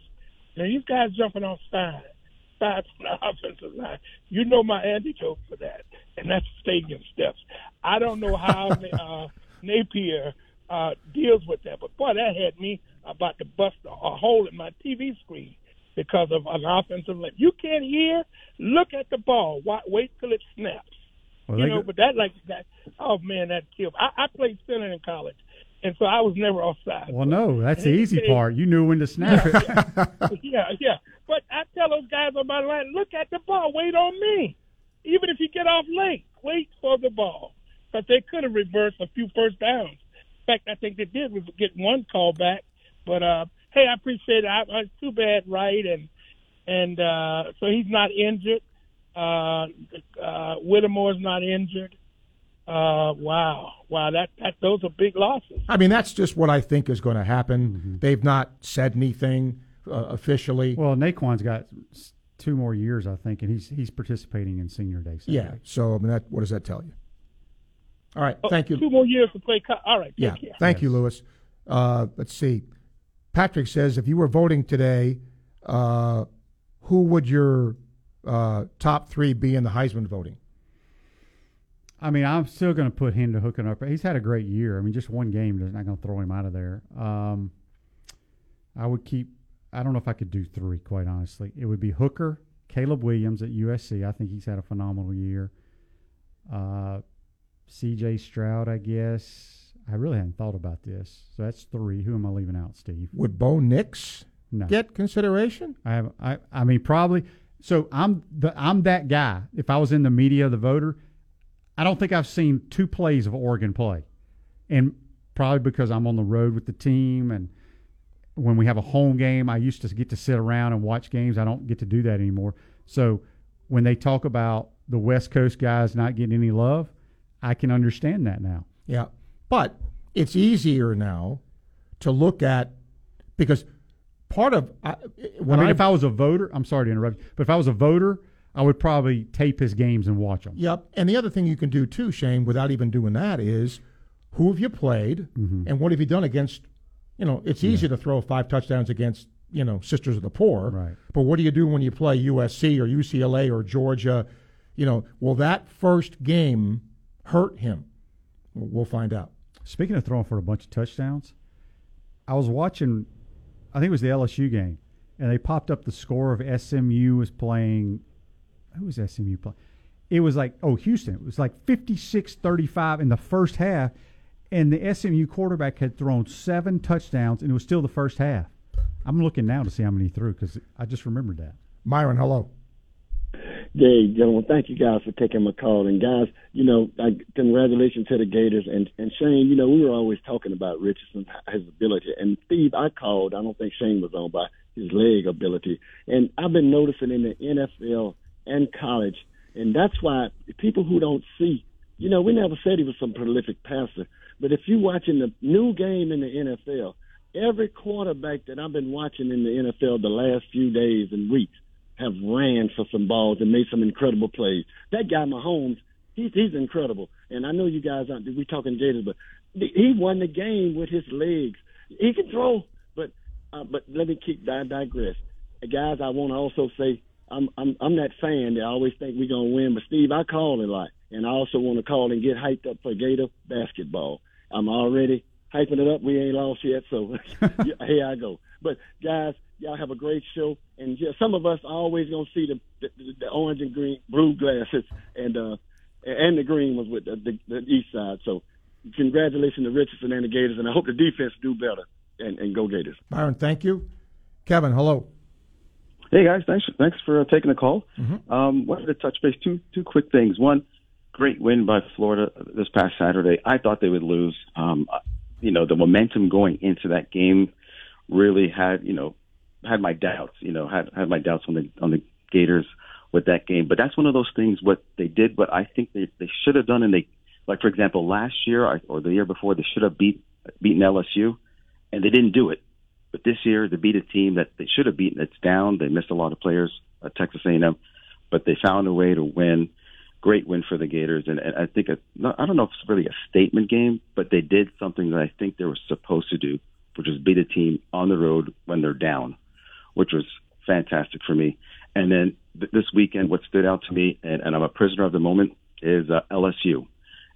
You know, these guys jumping off sides, sides from the offensive line. You know my antidote for that, and that's stadium steps. I don't know how uh, Napier uh, deals with that, but boy, that had me about to bust a, a hole in my TV screen because of an offensive line. You can't hear. Look at the ball. Wa- Wait till it snaps. Well, you know, go- but that like that. Oh man, that killed. I, I played center in college, and so I was never offside. Well, no, that's the easy said- part. You knew when to snap it. yeah, yeah. But I tell those guys on my line, look at the ball. Wait on me. Even if you get off late, wait for the ball. But they could have reversed a few first downs. In fact, I think they did get one call back. But uh, hey, I appreciate it. I, I, it's too bad, right? And and uh, so he's not injured. Uh, uh, Whittemore's not injured. Uh, wow, wow, that that those are big losses. I mean, that's just what I think is going to happen. They've not said anything uh, officially. Well, Nay'Quan's got two more years, I think, and he's he's participating in senior day. Saturday. yeah. So I mean, that what does that tell you? All right. Thank you. Two more years to play. Co- All right, Yeah. care. Thank you, Lewis. Uh, let's see. Patrick says if you were voting today, uh, who would your uh, top three be in the Heisman voting? I mean, I'm still going to put him to hooking up. He's had a great year. I mean, just one game is not going to throw him out of there. Um, I would keep. I don't know if I could do three, quite honestly. It would be Hooker, Caleb Williams at USC. I think he's had a phenomenal year. Uh, C.J. Stroud, I guess. I really hadn't thought about this. So that's three. Who am I leaving out, Steve? Would Bo Nix No. get consideration? I have. I. I mean, probably. So I'm the. I'm that guy. If I was in the media, the voter, I don't think I've seen two plays of Oregon play, and probably because I'm on the road with the team, and when we have a home game, I used to get to sit around and watch games. I don't get to do that anymore. So when they talk about the West Coast guys not getting any love, I can understand that now. Yeah. But it's easier now to look at because part of I, when I mean, I if I was a voter, I'm sorry to interrupt, you, but if I was a voter, I would probably tape his games and watch them. Yep. And the other thing you can do too, Shane, without even doing that, is who have you played Mm-hmm. and what have you done against? You know, it's easy to throw five touchdowns against you know Sisters of the Poor, Right. But what do you do when you play USC or UCLA or Georgia? You know, will that first game hurt him? We'll find out. Speaking of throwing for a bunch of touchdowns, I was watching, I think it was the LSU game, and they popped up the score of SMU was playing. Who was SMU playing? It was like, oh, Houston. It was like 56 35 in the first half, and the SMU quarterback had thrown seven touchdowns, and it was still the first half. I'm looking now to see how many he threw because I just remembered that. Myron, hello. Hey, gentlemen, thank you guys for taking my call. And guys, you know, I, congratulations to the Gators and and Shane. You know, we were always talking about Richardson, his ability. And Steve, I called. I don't think Shane was on by his leg ability. And I've been noticing in the NFL and college, and that's why people who don't see, you know, we never said he was some prolific passer, but if you're watching the new game in the NFL, every quarterback that I've been watching in the NFL the last few days and weeks have ran for some balls and made some incredible plays. That guy Mahomes, he's he's incredible. And I know you guys aren't we talking Gators, but he won the game with his legs. He can throw, but uh, but let me keep I digress. Guys, I want to also say I'm I'm I'm that fan that always think we're gonna win, but Steve, I call a lot, and I also want to call and get hyped up for Gator basketball. I'm already hyping it up. We ain't lost yet, so here I go. But guys, y'all have a great show, and yeah, some of us are always gonna see the the, the orange and green blue glasses, and uh and the green was with the, the, the east side. So congratulations to Richardson and the Gators, and I hope the defense do better and, and go Gators. Byron, thank you. Kevin, hello. Hey guys, thanks thanks for uh, taking the call. Mm-hmm. Um, wanted to touch base two two quick things. One, great win by Florida this past Saturday. I thought they would lose. Um, you know, the momentum going into that game really had you know had my doubts. You know, had had my doubts on the on the Gators with that game. But that's one of those things. What they did, what I think they they should have done, and they like for example last year or the year before, they should have beat beaten LSU, and they didn't do it. But this year, they beat a team that they should have beaten. It's down. They missed a lot of players at Texas A&M, but they found a way to win. Great win for the Gators, and, and I think a, I don't know if it's really a statement game, but they did something that I think they were supposed to do, which is beat a team on the road when they're down, which was fantastic for me. And then th- this weekend, what stood out to me, and, and I'm a prisoner of the moment, is uh, LSU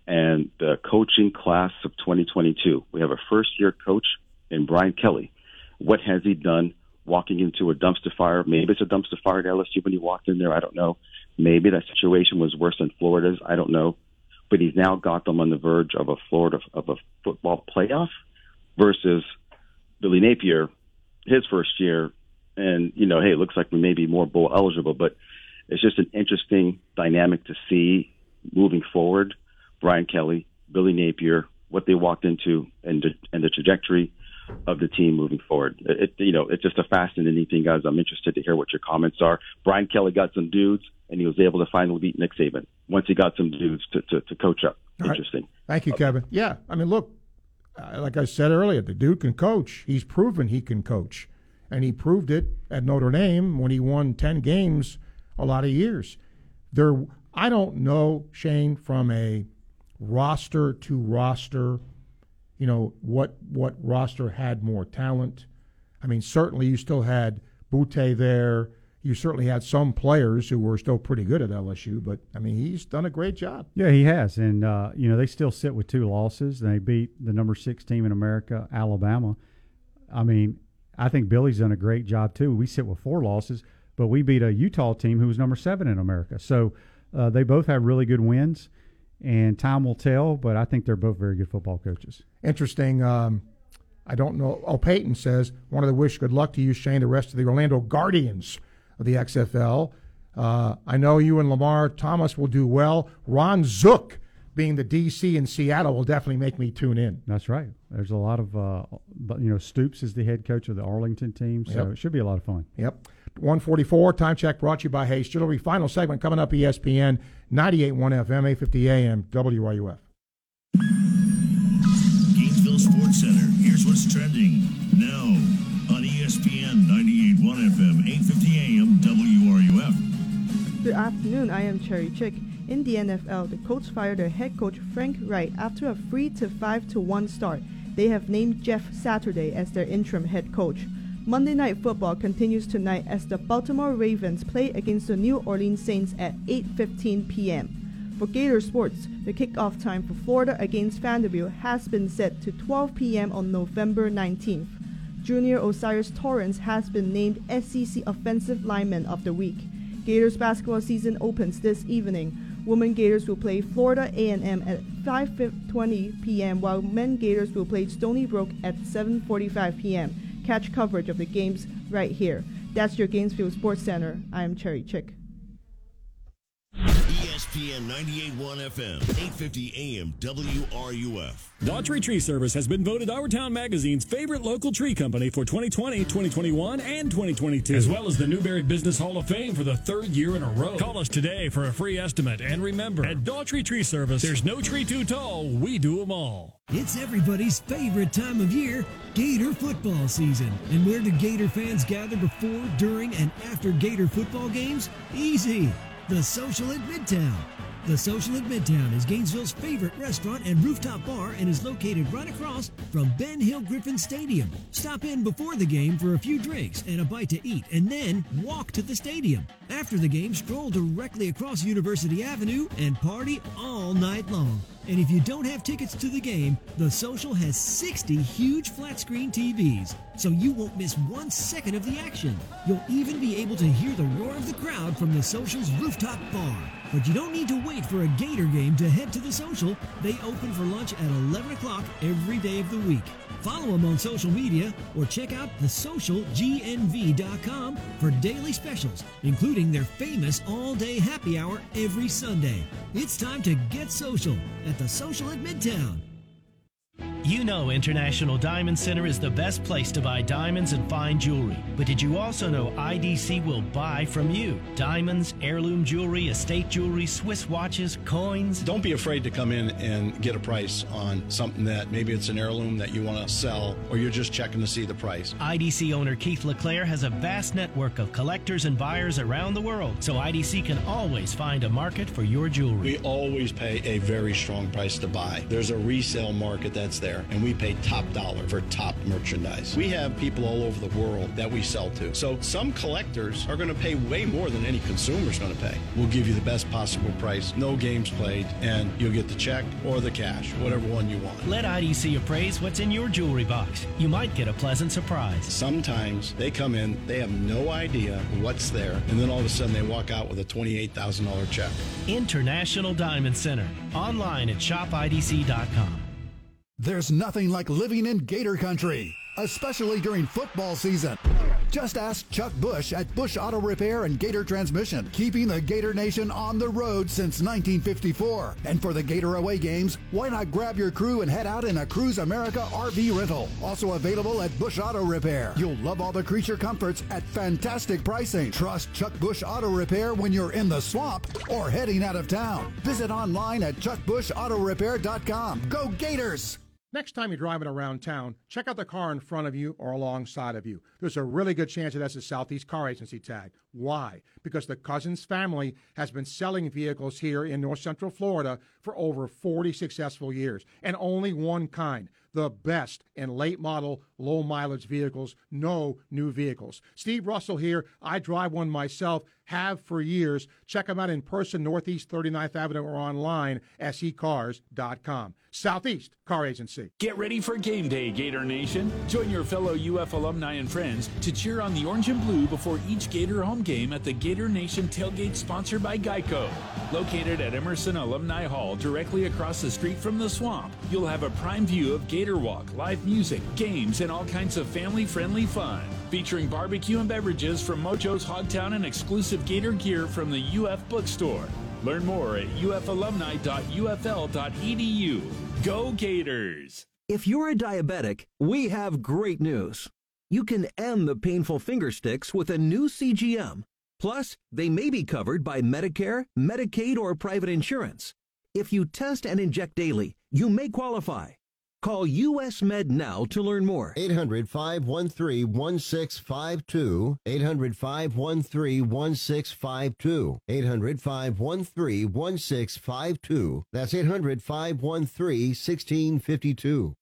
and the coaching class of 2022. We have a first year coach in Brian Kelly. What has he done walking into a dumpster fire? Maybe it's a dumpster fire at LSU when he walked in there. I don't know. Maybe that situation was worse than Florida's. I don't know. But he's now got them on the verge of a Florida of a football playoff versus Billy Napier, his first year. And, you know, hey, it looks like we may be more bowl eligible, but it's just an interesting dynamic to see moving forward. Brian Kelly, Billy Napier, what they walked into, and the, and the trajectory of the team moving forward. It, you know, it's just a fascinating thing, guys. I'm interested to hear what your comments are. Brian Kelly got some dudes, and he was able to finally beat Nick Saban once he got some dudes to, to, to coach up. All right. Interesting. Thank you, Kevin. Yeah, I mean, look, uh, like I said earlier, the dude can coach. He's proven he can coach, and he proved it at Notre Dame when he won ten games a lot of years. There, I don't know Shane from a roster to roster. You know what what roster had more talent? I mean, certainly you still had Boutte there. You certainly had some players who were still pretty good at LSU, but I mean, he's done a great job. Yeah, he has, and uh, you know they still sit with two losses. They beat the number six team in America, Alabama. I mean, I think Billy's done a great job too. We sit with four losses, but we beat a Utah team who was number seven in America. So uh, they both have really good wins, and time will tell. But I think they're both very good football coaches. Interesting. Um, I don't know. Oh, Peyton says wanted to wish good luck to you, Shane, the rest of the Orlando Guardians of the XFL. Uh, I know you and Lamar Thomas will do well. Ron Zook, being the DC in Seattle, will definitely make me tune in. That's right. There's a lot of, uh, but you know, Stoops is the head coach of the Arlington team, so Yep. it should be a lot of fun. Yep. 144, time check brought to you by Hayes Jewelry. Final segment coming up, ESPN 98.1 FM, 850 AM, WRUF. Gainesville Sports Center. Here's what's trending now on ESPN 98.1 FM, 850 AM, WRUF. Good afternoon. I am Cherry Chick. In the NFL, the Colts fired their head coach Frank Reich after a 3 to 5 to 1 start. They have named Jeff Saturday as their interim head coach. Monday Night Football continues tonight as the Baltimore Ravens play against the New Orleans Saints at 8:15 p.m. For Gator Sports, the kickoff time for Florida against Vanderbilt has been set to 12 p.m. on November 19th. Junior O'Cyrus Torrence has been named SEC Offensive Lineman of the Week. Gators basketball season opens this evening. Women Gators will play Florida A&M at 5:20 p.m. while men Gators will play Stony Brook at 7:45 p.m. Catch coverage of the games right here. That's your Gainesville Sports Center. I am Cherry Chick. ESPN 98.1 FM, 850 AM, WRUF. Daughtry Tree Service has been voted Our Town Magazine's favorite local tree company for 2020, 2021, and 2022, as well as the Newberry Business Hall of Fame for the third year in a row. Call us today for a free estimate, and remember, at Daughtry Tree Service, there's no tree too tall. We do them all. It's everybody's favorite time of year, Gator football season. And where do Gator fans gather before, during, and after Gator football games? Easy. The Social at Midtown. The Social at Midtown is Gainesville's favorite restaurant and rooftop bar and is located right across from Ben Hill Griffin Stadium. Stop in before the game for a few drinks and a bite to eat, and then walk to the stadium. After the game, stroll directly across University Avenue and party all night long. And if you don't have tickets to the game, The Social has 60 huge flat screen TVs, so you won't miss one second of the action. You'll even be able to hear the roar of the crowd from The Social's rooftop bar. But you don't need to wait for a Gator game to head to The Social. They open for lunch at 11 o'clock every day of the week. Follow them on social media or check out thesocialgnv.com for daily specials, including their famous all day happy hour every Sunday. It's time to get social at the Social at Midtown. You know International Diamond Center is the best place to buy diamonds and fine jewelry. But did you also know IDC will buy from you? Diamonds, heirloom jewelry, estate jewelry, Swiss watches, coins. Don't be afraid to come in and get a price on something that maybe it's an heirloom that you want to sell or you're just checking to see the price. IDC owner Keith LeClaire has a vast network of collectors and buyers around the world, so IDC can always find a market for your jewelry. We always pay a very strong price to buy. There's a resale market that's there, and we pay top dollar for top merchandise. We have people all over the world that we sell to. So some collectors are going to pay way more than any consumer's going to pay. We'll give you the best possible price, no games played, and you'll get the check or the cash, whatever one you want. Let IDC appraise what's in your jewelry box. You might get a pleasant surprise. Sometimes they come in, they have no idea what's there, and then all of a sudden they walk out with a $28,000 check. International Diamond Center. Online at shopidc.com. There's nothing like living in Gator Country, especially during football season. Just ask Chuck Bush at Bush Auto Repair and Gator Transmission, keeping the Gator Nation on the road since 1954. And for the Gator away games, why not grab your crew and head out in a Cruise America RV rental? Also available at Bush Auto Repair. You'll love all the creature comforts at fantastic pricing. Trust Chuck Bush Auto Repair when you're in the swamp or heading out of town. Visit online at chuckbushautorepair.com. Go Gators! Next time you're driving around town, check out the car in front of you or alongside of you. There's a really good chance that that's a Southeast Car Agency tag. Why? Because the Cousins family has been selling vehicles here in North Central Florida for over 40 successful years, and only one kind the best in late model, low mileage vehicles, no new vehicles. Steve Russell here. I drive one myself, have for years. Check them out in person, Northeast 39th Avenue, or online, secars.com. Southeast Car Agency. Get ready for game day, Gator Nation. Join your fellow UF alumni and friends to cheer on the orange and blue before each Gator home game at the Gator Nation tailgate sponsored by Geico. Located at Emerson Alumni Hall, directly across the street from the swamp, you'll have a prime view of Gator Walk, live music, games, and all kinds of family friendly fun. Featuring barbecue and beverages from Mojo's Hogtown and exclusive Gator gear from the UF bookstore. Learn more at ufalumni.ufl.edu. Go Gators! If you're a diabetic, we have great news. You can end the painful finger sticks with a new CGM. Plus, they may be covered by Medicare, Medicaid, or private insurance. If you test and inject daily, you may qualify. Call US Med now to learn more. 800 513 1652. 800 513 1652. 800 513 1652. That's 800 513 1652.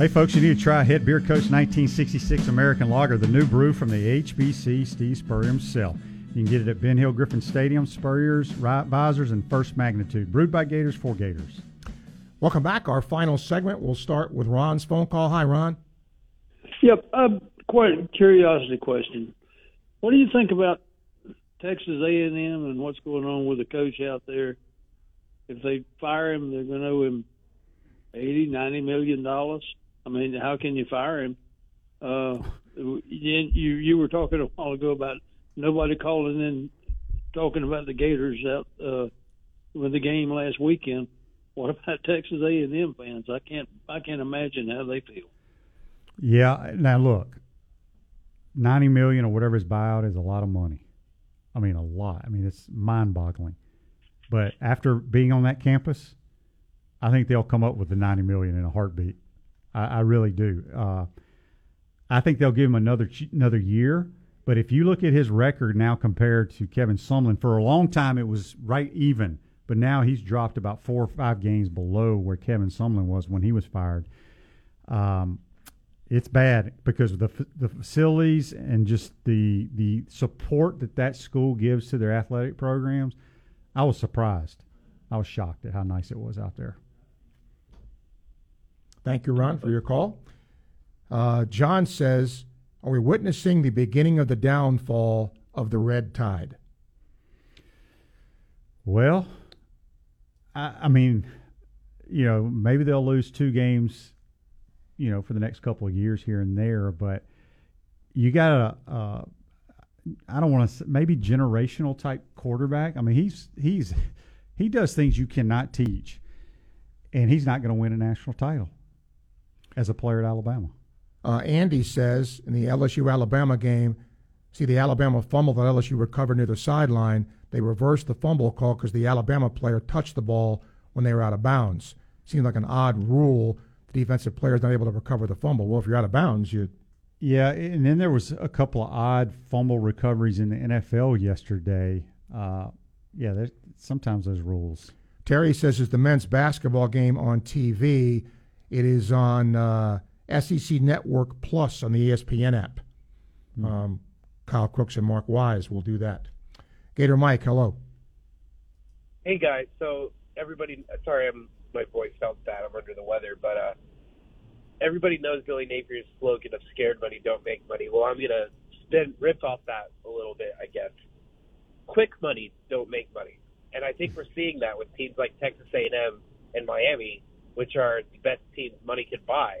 Hey, folks, you need to try Head Ball Coach 1966 American Lager, the new brew from the HBC Steve Spurrier himself. You can get it at Ben Hill Griffin Stadium, Spurrier's, Visors, and First Magnitude. Brewed by Gators for Gators. Welcome back. Our final segment. We'll start with Ron's phone call. Hi, Ron. Yep. Uh, quite a curiosity question. What do you think about Texas A&M and what's going on with the coach out there? If they fire him, they're going to owe him eighty, ninety million dollars. I mean, how can you fire him? Uh, you you were talking a while ago about nobody calling in talking about the Gators out uh, with the game last weekend. What about Texas A and M fans? I can't I can't imagine how they feel. Yeah. Now look, ninety million or whatever his buyout is a lot of money. I mean, a lot. I mean, it's mind-boggling. But after being on that campus, I think they'll come up with the ninety million in a heartbeat. I, I really do. Uh, I think they'll give him another another year. But if you look at his record now compared to Kevin Sumlin, for a long time it was right even. But now he's dropped about four or five games below where Kevin Sumlin was when he was fired. Um, it's bad because of the the facilities and just the the support that that school gives to their athletic programs. I was surprised. I was shocked at how nice it was out there. Thank you, Ron, for your call. Uh, John says, "Are we witnessing the beginning of the downfall of the red tide?" Well, I, I mean, you know, maybe they'll lose two games, you know, for the next couple of years here and there, but you got a. Uh, I don't want to maybe generational type quarterback. I mean, he's he's he does things you cannot teach, and he's not going to win a national title as a player at Alabama. Uh, Andy says in the LSU Alabama game, see the Alabama fumble that LSU recovered near the sideline. They reversed the fumble call because the Alabama player touched the ball when they were out of bounds. Seems like an odd rule. The defensive player is not able to recover the fumble. Well, if you're out of bounds, you. Yeah, and then there was a couple of odd fumble recoveries in the NFL yesterday. Uh, yeah, sometimes those rules. Terry says, "Is the men's basketball game on TV?" It is on uh, SEC Network Plus on the ESPN app. Mm-hmm. Um, Kyle Crooks and Mark Wise will do that. Gator Mike, hello. Hey guys, so everybody, sorry, I'm my voice sounds bad. I'm under the weather, but uh, everybody knows Billy Napier's slogan of "Scared money don't make money." Well, I'm gonna spin rip off that a little bit, I guess. Quick money don't make money, and I think we're seeing that with teams like Texas A&M and Miami which are the best teams money can buy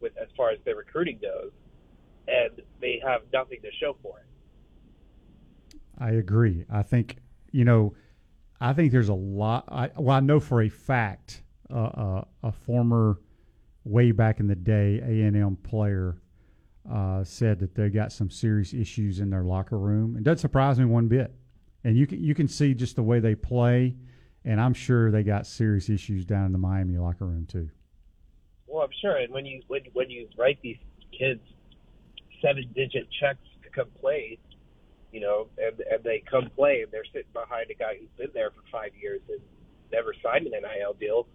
with as far as their recruiting goes, and they have nothing to show for it. I agree. I think you know, I think there's a lot. I, well, I know for a fact uh, uh, a former way back in the day A and M player uh, said that they got some serious issues in their locker room. It doesn't surprise me one bit. And you can you can see just the way they play and I'm sure they got serious issues down in the Miami locker room too. Well, I'm sure, and when you when when you write these kids seven digit checks to come play, you know, and and they come play and they're sitting behind a guy who's been there for five years and never signed an NIL deal.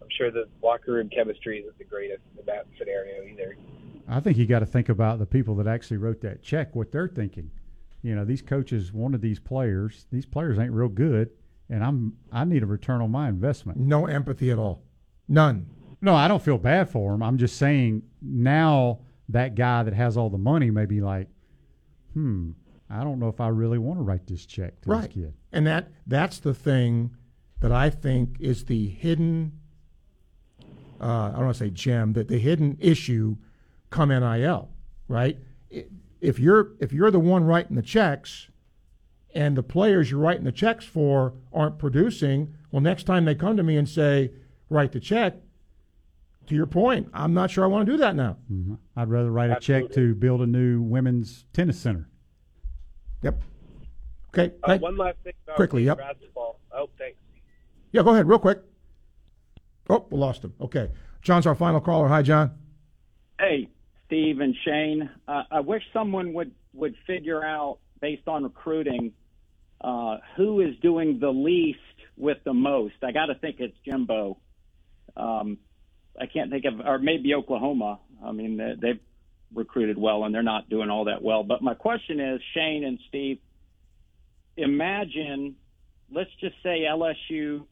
I'm sure the locker room chemistry isn't the greatest in that scenario either. I think you got to think about the people that actually wrote that check, what they're thinking. You know, these coaches wanted these players. These players ain't real good and I'm I need a return on my investment. No empathy at all. None. No, I don't feel bad for him. I'm just saying now that guy that has all the money may be like, hmm, I don't know if I really want to write this check to right. this kid. And that that's the thing that I think is the hidden uh, I don't want to say gem, that the hidden issue come NIL, right? If you're if you're the one writing the checks, and the players you're writing the checks for aren't producing, well, next time they come to me and say, write the check, to your point, I'm not sure I want to do that now. Mm-hmm. I'd rather write a check to build a new women's tennis center. Yep. Okay. Uh, one last thing about quickly. Yep. Basketball. Oh, thanks. Yeah, go ahead, real quick. Oh, we lost him. Okay. John's our final caller. Hi, John. Hey, Steve and Shane. Uh, I wish someone would would figure out, based on recruiting, uh, who is doing the least with the most? I got to think it's Jimbo. Um, I can't think of, or maybe Oklahoma. I mean, they, they've recruited well and they're not doing all that well. But my question is, Shane and Steve, imagine, let's just say LSU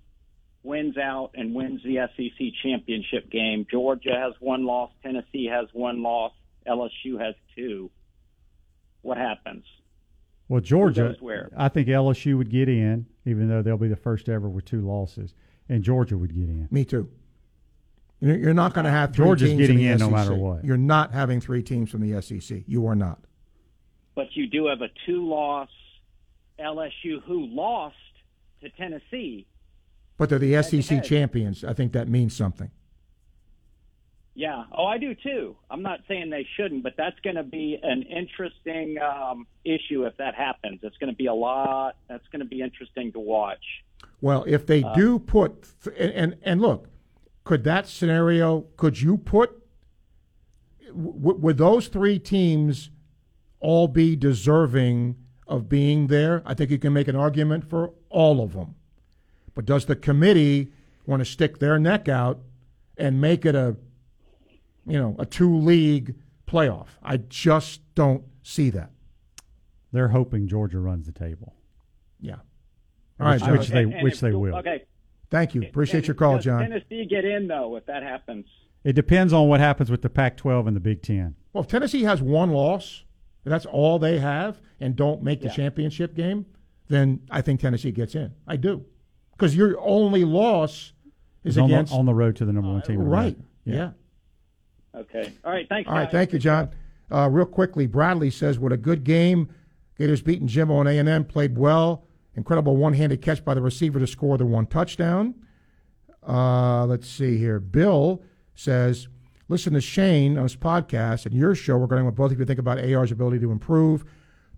wins out and wins the SEC championship game. Georgia has one loss, Tennessee has one loss, LSU has two. What happens? Well, Georgia, where? I think LSU would get in, even though they'll be the first ever with two losses, and Georgia would get in. Me too. You're you're not going to have three Georgia's teams getting in, the in no matter what. You're not having three teams from the SEC. You are not. But you do have a two loss LSU who lost to Tennessee. But they're the SEC champions. I think that means something. Yeah. Oh, I do too. I'm not saying they shouldn't, but that's going to be an interesting um, issue if that happens. It's going to be a lot. That's going to be interesting to watch. Well, if they Uh, do put and, and and look, could that scenario? Could you put? W- would those three teams all be deserving of being there? I think you can make an argument for all of them. But does the committee want to stick their neck out and make it a, you know, a two league playoff? I just don't see that. They're hoping Georgia runs the table. Yeah. All right, which, which they And- and which if they will. Okay. Thank you. Appreciate And your call, does John. Tennessee get in though if that happens? It depends on what happens with the Pac-12 and the Big Ten. Well, if Tennessee has one loss, that's all they have, and don't make the Yeah. championship game, then I think Tennessee gets in. I do, because your only loss is It's on, against the, on the road to the number one team. in the right. country. Yeah. Okay. All right. Thanks. All right. guys. Thank you, John. Uh, real quickly, Bradley says, "What a good game! Gators beating Jimbo and A and M played well. Incredible one-handed catch by the receiver to score the one touchdown." Uh, let's see here. Bill says, "Listen to Shane on his podcast and your show. We're going to what both of you think about AR's ability to improve.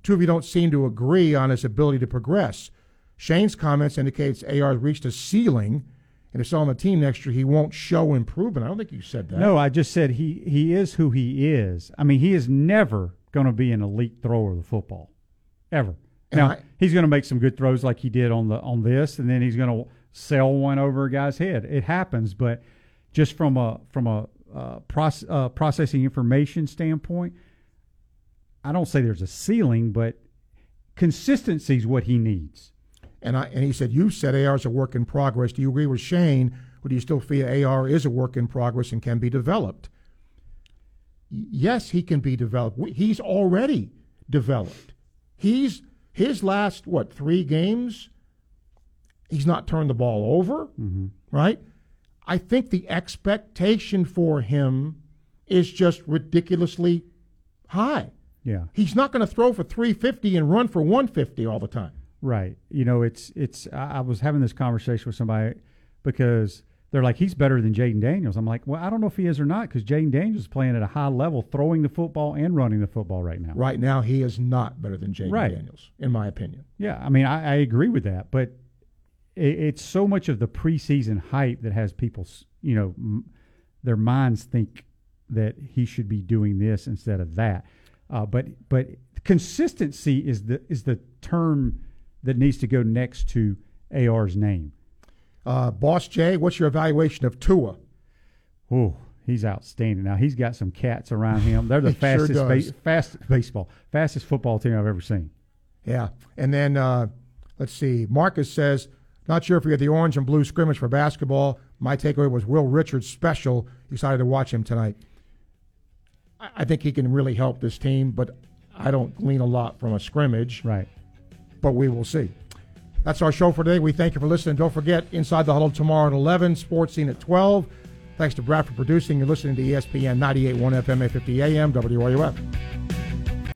Two of you don't seem to agree on his ability to progress. Shane's comments indicates AR reached a ceiling." And if so on the team next year, he won't show improvement. I don't think you said that. No, I just said he he is who he is. I mean, he is never going to be an elite thrower of the football, ever. And Now I- he's going to make some good throws like he did on the on this, and then he's going to sell one over a guy's head. It happens, but just from a from a uh, proce- uh, processing information standpoint, I don't say there's a ceiling, but consistency is what he needs. And I and he said, "You said AR is a work in progress. Do you agree with Shane, or do you still feel AR is a work in progress and can be developed?" Yes, he can be developed. He's already developed. He's his last what three games. He's not turned the ball over, mm-hmm. right? I think the expectation for him is just ridiculously high. Yeah. He's not going to throw for 350 and run for 150 all the time. Right. You know, it's it's. I I was having this conversation with somebody because they're like, he's better than Jayden Daniels. I'm like, well, I don't know if he is or not because Jayden Daniels is playing at a high level, throwing the football and running the football right now. Right now, he is not better than Jayden Right. Daniels, in my opinion. Yeah, I mean, I, I agree with that, but it, it's so much of the preseason hype that has people, you know, m- their minds think that he should be doing this instead of that. Uh, but but consistency is the is the term that needs to go next to AR's name. Uh, Boss Jay, what's your evaluation of Tua? Oh, he's outstanding. Now he's got some cats around him. They're the He sure fastest ba- fast baseball, fastest football team I've ever seen. Yeah. And then, uh, let's see. Marcus says, not sure if we had the orange and blue scrimmage for basketball. My takeaway was Will Richards special. Excited to watch him tonight. I, I think he can really help this team, but I don't glean a lot from a scrimmage. Right. But we will see. That's our show for today. We thank you for listening. Don't forget, Inside the Huddle tomorrow at 11, Sports Scene at 12. Thanks to Brad for producing. You're listening to ESPN 98.1 FM, 850 AM, WRUF.